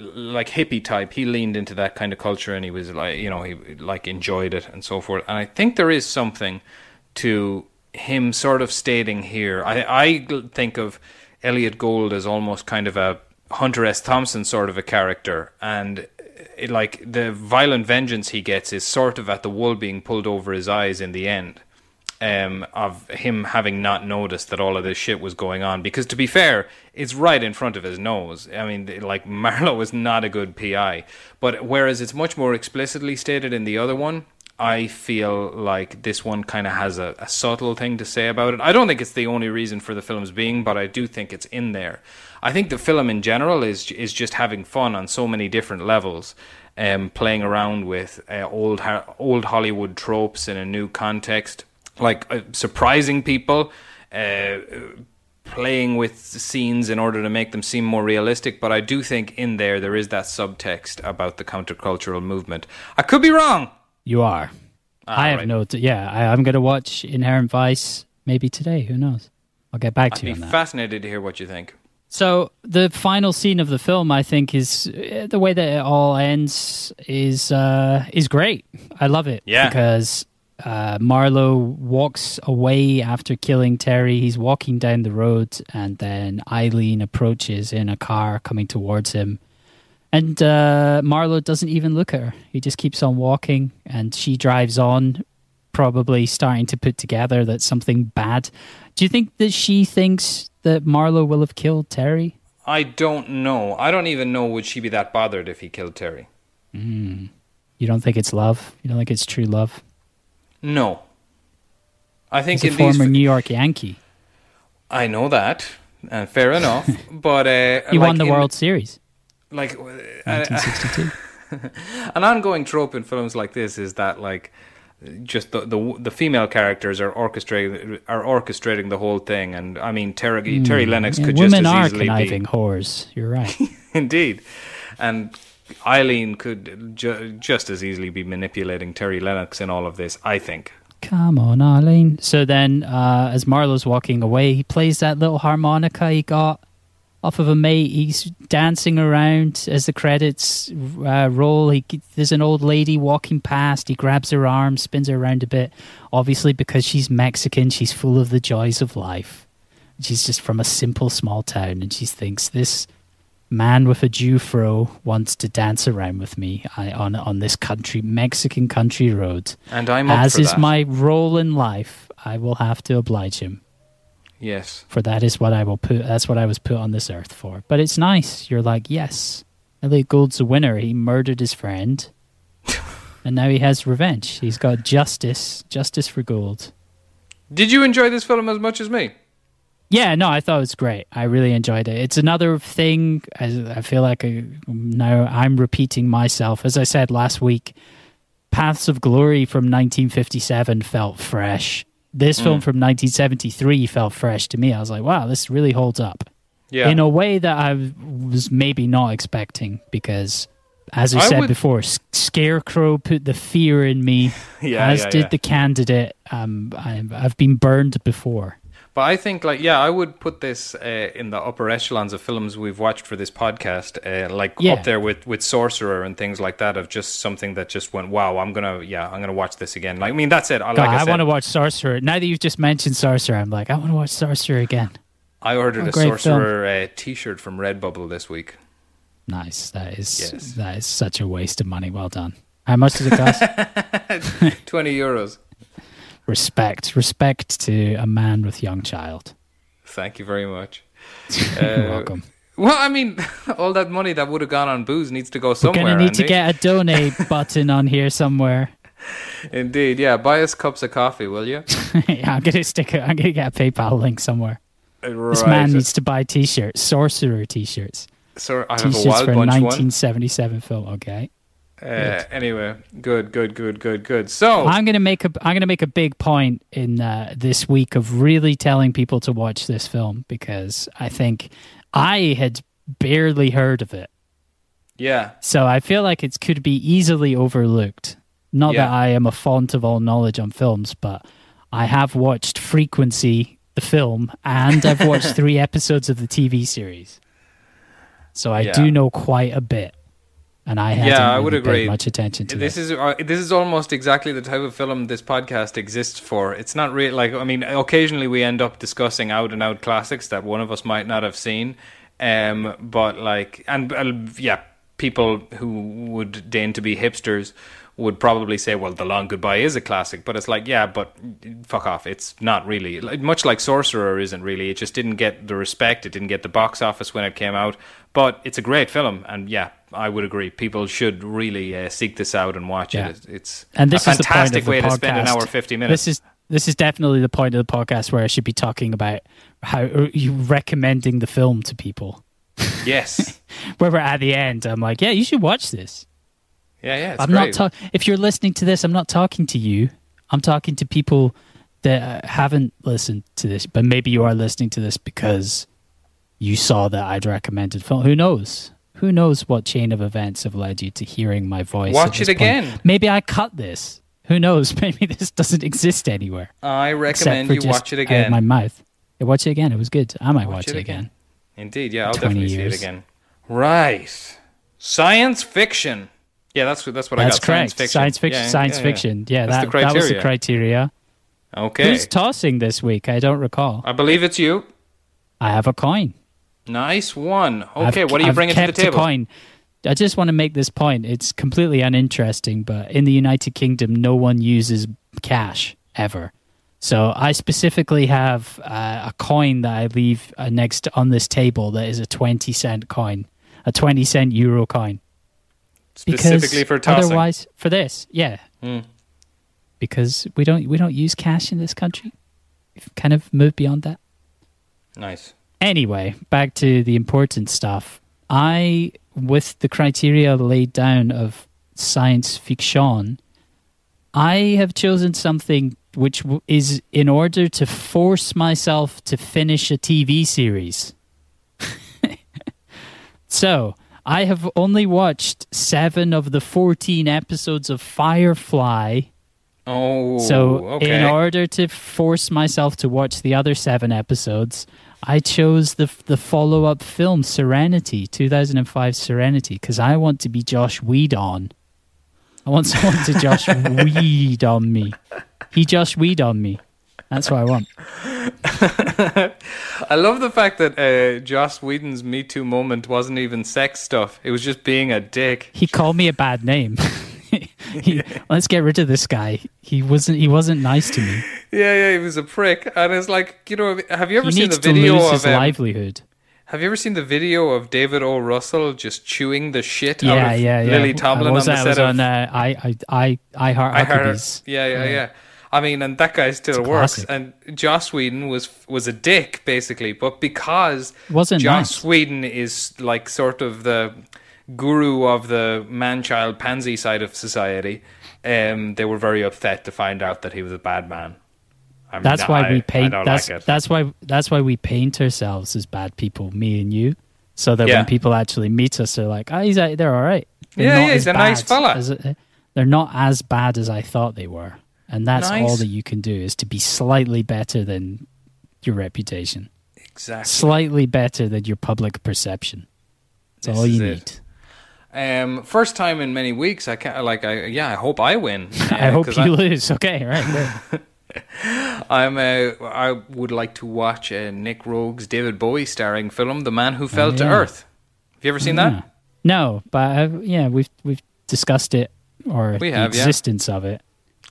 like hippie type he leaned into that kind of culture and he was like you know he like enjoyed it and so forth. And i think there is something to him sort of stating here. I i think of elliott gould as almost kind of a hunter s. Thompson sort of a character. And it, like the violent vengeance he gets is sort of at the wool being pulled over his eyes in the end um, of him having not noticed that all of this shit was going on. Because to be fair, it's right in front of his nose. I mean, like Marlowe is not a good PI, but whereas it's much more explicitly stated in the other one. I feel like this one kind of has a, a subtle thing to say about it. I don't think it's the only reason for the film's being, but I do think it's in there. I think the film in general is is just having fun on so many different levels, um, playing around with uh, old old Hollywood tropes in a new context like uh, surprising people, uh, playing with scenes in order to make them seem more realistic. But I do think in there there is that subtext about the countercultural movement. I could be wrong. You are. I have right. no. T- yeah, I, I'm going to watch Inherent Vice maybe today. Who knows? I'll get back I'd to be you on that. fascinated to hear what you think. So the final scene of the film, I think, is the way that it all ends is uh, is great. I love it. Yeah. because uh, Marlowe walks away after killing Terry. He's walking down the road, and then Eileen approaches in a car coming towards him. And uh, Marlowe doesn't even look at her. He just keeps on walking, and she drives on, probably starting to put together that something bad. Do you think that she thinks that Marlowe will have killed Terry? I don't know. I don't even know would she be that bothered if he killed Terry. You don't think it's love? You don't think it's true love? No. I think He's a in these. former New York Yankee. I know that, and fair enough. but uh, He like won the World Series, Like uh, 1962. an ongoing trope in films like this is that like just the the, the female characters are orchestrating are orchestrating the whole thing and i mean terry terry lennox Hmm. Yeah, could just women are conniving whores. You're right. indeed and eileen could ju- just as easily be manipulating terry lennox in all of this i think Come on, Arlene. So then, uh, as Marlowe's walking away, he plays that little harmonica he got off of a mate. He's dancing around as the credits uh, roll. He, there's an old lady walking past. He grabs her arm, spins her around a bit. Obviously, because she's Mexican, she's full of the joys of life. She's just from a simple small town, and she thinks this man with a Jewfro wants to dance around with me I, on on this country Mexican country road. and i'm up As is that my role in life, I will have to oblige him. yes For that is what I will put. That's what I was put on this earth for. But it's nice. You're like, yes, Elliott Gould's a winner. He murdered his friend, and now he has revenge. He's got justice, justice for Gould. did you enjoy this film as much as me Yeah, no, I thought it was great. I really enjoyed it. It's another thing. As I feel like I, now I'm repeating myself. As I said last week, Paths of Glory from 1957 felt fresh. This film from 1973 felt fresh to me. I was like, wow, this really holds up yeah in a way that I was maybe not expecting because. As I I said would- before, Scarecrow put the fear in me, Yeah, as yeah, did yeah. the candidate. Um, I, I've been burned before. But I think, like, yeah, I would put this uh, in the upper echelons of films we've watched for this podcast, uh, like Yeah. up there with with Sorcerer and things like that. Of just something that just went, wow, I'm gonna, yeah, I'm gonna watch this again. Like, I mean, that's it. I- Like God, I, I, want to watch Sorcerer. Now that you've just mentioned Sorcerer, I'm like, I want to watch Sorcerer again. I ordered a a Sorcerer uh, T-shirt from Redbubble this week. Nice. That is Yes. that is such a waste of money. Well done. How much did it cost? Twenty euros. Respect, respect to a man with young child. Thank you very much. You're uh, welcome. Well, I mean, all that money that would have gone on booze needs to go somewhere. We're gonna need to get a donate button on here somewhere. Indeed, yeah. Buy us cups of coffee, will you? yeah, I'm gonna stick. A, I'm gonna get a PayPal link somewhere. Uh, this right. man needs to buy T-shirts, sorcerer T-shirts, So I have a T-shirts wild for bunch one. 1977 film. Okay, Uh, anyway, good, good, good, good, good. So I'm gonna make a. I'm gonna make a big point in uh, this week of really telling people to watch this film because I think I had barely heard of it. yeah, So I feel like it could be easily overlooked. Not Yeah. that I am a font of all knowledge on films, but I have watched Frequency, the film, and I've watched three episodes of the TV series. So I Yeah. do know quite a bit, and I haven't Yeah, I really would paid agree. much attention to this this. is uh, this is almost exactly the type of film this podcast exists for. It's not really like I mean, occasionally we end up discussing out and out classics that one of us might not have seen, um, but like and uh, yeah, people who would deign to be hipsters would probably say, well, The Long Goodbye is a classic, but it's like, yeah, but fuck off. It's not really. Like, much like Sorcerer isn't really. It just didn't get the respect. It didn't get the box office when it came out, but it's a great film. And yeah, I would agree. People should really uh, seek this out and watch Yeah. it. It's And this a is fantastic way to spend an hour 50 minutes. This is this is definitely the point of the podcast where I should be talking about how uh, you recommending the film to people. yes. Where we're at the end, I'm like, yeah, you should watch this. Yeah, yeah. It's I'm great. not talking. If you're listening to this, I'm not talking to you. I'm talking to people that uh, haven't listened to this, but maybe you are listening to this because you saw that I'd recommended film. Who knows? Who knows what chain of events have led you to hearing my voice? Watch it point. again. Maybe I cut this. Who knows? Maybe this doesn't exist anywhere. I recommend you just watch it again. my mouth. Yeah, watch it again. It was good. I might watch, it it again. again. Indeed, yeah, I'll 20 definitely see years. it again. Right. Science fiction. Yeah, that's that's what That's I got. correct. Science Science fiction. fiction. Yeah, Science yeah, yeah. fiction. Yeah, That's that, the that was the criteria. Okay. Who's tossing this week? I don't recall. I believe it's you. I have a coin. Nice one. Okay, I've- what are you bringing to the table? A coin. I just want to make this point. It's completely uninteresting, but in the United Kingdom, no one uses cash ever. So I specifically have uh, a coin that I leave uh, next on this table that is a twenty cent coin, a twenty cent euro coin. Specifically for tossing. Otherwise, for this, yeah, Hmm. because we don't we don't use cash in this country. We've kind of moved beyond that. Nice. Anyway, back to the important stuff. I, with the criteria laid down of science fiction, I have chosen something which is in order to force myself to finish a TV series. so, I have only watched seven of the 14 episodes of Firefly. Oh, So, okay. in order to force myself to watch the other seven episodes, I chose the the follow up film Serenity, 2005 Serenity, because I want to be Joss Whedon. I want someone to Josh Weed on me. He Josh Weed on me. That's what I want. I love the fact that uh, Joss Whedon's Me Too moment wasn't even sex stuff. It was just being a dick. He called me a bad name. he, let's get rid of this guy. He wasn't. He wasn't nice to me. Yeah, yeah, he was a prick. And it's like, you know, have you ever He seen needs the to video lose of his um, livelihood. Have you ever seen the video of David O. Russell just chewing the shit Yeah, out of yeah, yeah. Lily Tomlin was on the set was of on uh, I, I, I, I heart I heard, yeah, yeah, Yeah. yeah. I mean, and that guy still works. classic. And Joss Whedon was was a dick basically, but because Wasn't Joss nice. Whedon is like sort of the guru of the man-child pansy side of society, um, they were very upset to find out that he was a bad man. I mean, That's why I- we paint. That's like that's why that's why we paint ourselves as bad people, me and you, so that Yeah. when people actually meet us, they're like, "Oh, he's they're all right." They're Yeah, yeah, he's a nice fella. as- they're not as bad as I thought they were, and that's Nice. all that you can do is to be slightly better than your reputation, exactly. slightly better than your public perception. That's This all you need. Um, first time in many weeks. I can't like. I yeah. I hope I win. I hope you I- lose. Okay, right. I'm. Uh, I would like to watch uh, Nic Roeg's David Bowie starring film "The Man Who Fell to yeah. Earth." Have you ever seen Yeah. that? No, but yeah, we've we've discussed it or We the have, yeah. existence of it.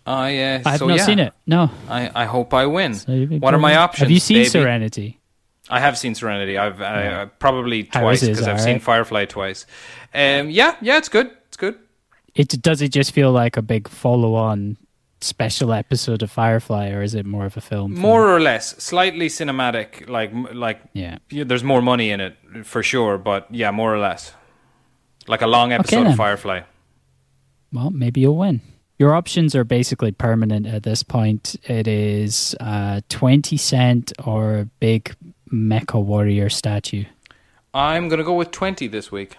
I uh, I've so, not yeah, seen it. No. I, I hope I win. So what are my options? Have you seen baby? Serenity? I have seen Serenity. I've uh, probably twice is it? Is because I've seen? Firefly twice. Um, yeah, yeah, it's good. It's good. It does it just feel like a big follow-on special episode of Firefly, or is it more of a film? film? More or less, slightly cinematic. Like like Yeah. yeah, there's more money in it for sure, but yeah, more or less. Like a long episode then. of Firefly. Well, maybe you'll win. Your options are basically permanent at this point. It is uh, 20 cent or a big mecha warrior statue. I'm gonna go with twenty this week.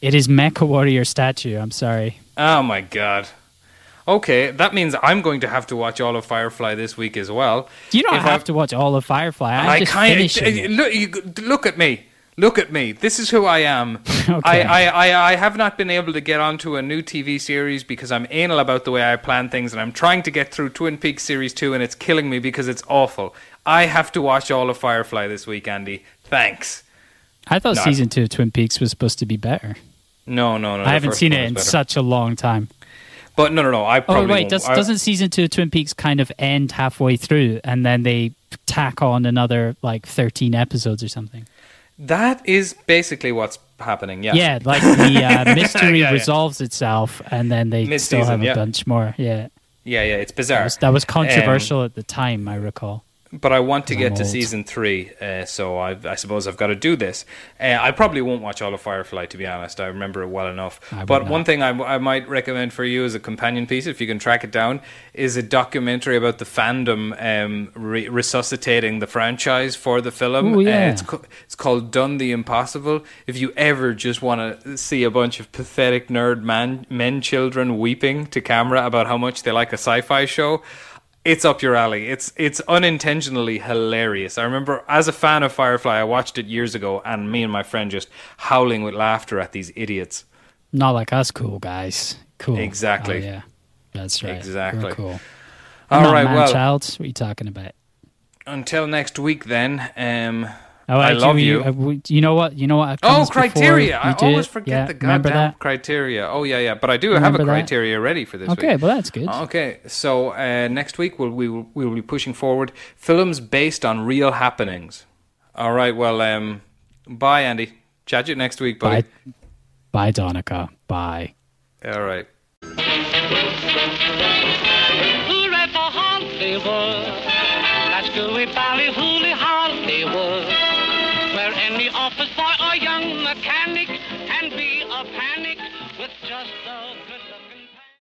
It is mecha warrior statue. I'm sorry. Oh my god. Okay, that means I'm going to have to watch all of Firefly this week as well. You don't If have I've- to watch all of Firefly. I'm I just kind finishing of it. look. You, look at me. Look at me. This is who I am. Okay. I, I, I, I have not been able to get onto a new TV series because I'm anal about the way I plan things, and I'm trying to get through Twin Peaks series two, and it's killing me because it's awful. I have to watch all of Firefly this week, Andy. Thanks. I thought No. season two of Twin Peaks was supposed to be better. No, no, no. I haven't seen it in better. such a long time. But no, no, no. I Oh probably wait, does, doesn't season two of Twin Peaks kind of end halfway through, and then they tack on another like thirteen episodes or something? that is basically what's happening. Yeah. Yeah, like the uh, mystery Yeah, yeah. resolves itself, and then they still Mid-season, have a yeah. bunch more. Yeah, Yeah, yeah. It's that bizarre. was, that was controversial at the time. I recall. But I want to get to season three, uh, so I, I suppose I've got to do this. Uh, I probably won't watch all of Firefly, to be honest. I remember it well enough. But not. one thing I, I might recommend for you as a companion piece, if you can track it down, is a documentary about the fandom um, re- resuscitating the franchise for the film. Ooh, yeah. Uh, it's, co- it's called Done the Impossible. If you ever just want to see a bunch of pathetic nerd man, men children weeping to camera about how much they like a sci-fi show, it's up your alley. It's it's unintentionally hilarious. I remember as a fan of Firefly, I watched it years ago, and me and my friend just howling with laughter at these idiots. Not like us, cool guys. Cool. Exactly. Oh, yeah, that's right. Exactly. We're cool. All right, man well, child. What are you talking about? until next week, then. Um, Oh, I actually, love we- you. uh, we- you know what? You know what? oh, comes before criteria! you I do always forget Yeah, the goddamn that? criteria. Oh yeah, yeah. But I do have Remember a that? criteria ready for this one. Okay, week. well that's good. Okay, so uh, next week we'll, we will we will be pushing forward films based on real happenings. All right, well, um, bye, Andy. Chat you next week, buddy. Bye, bye, Donica. Bye. All right. Hooray for Hollywood. That's Gooey Valley, Hooly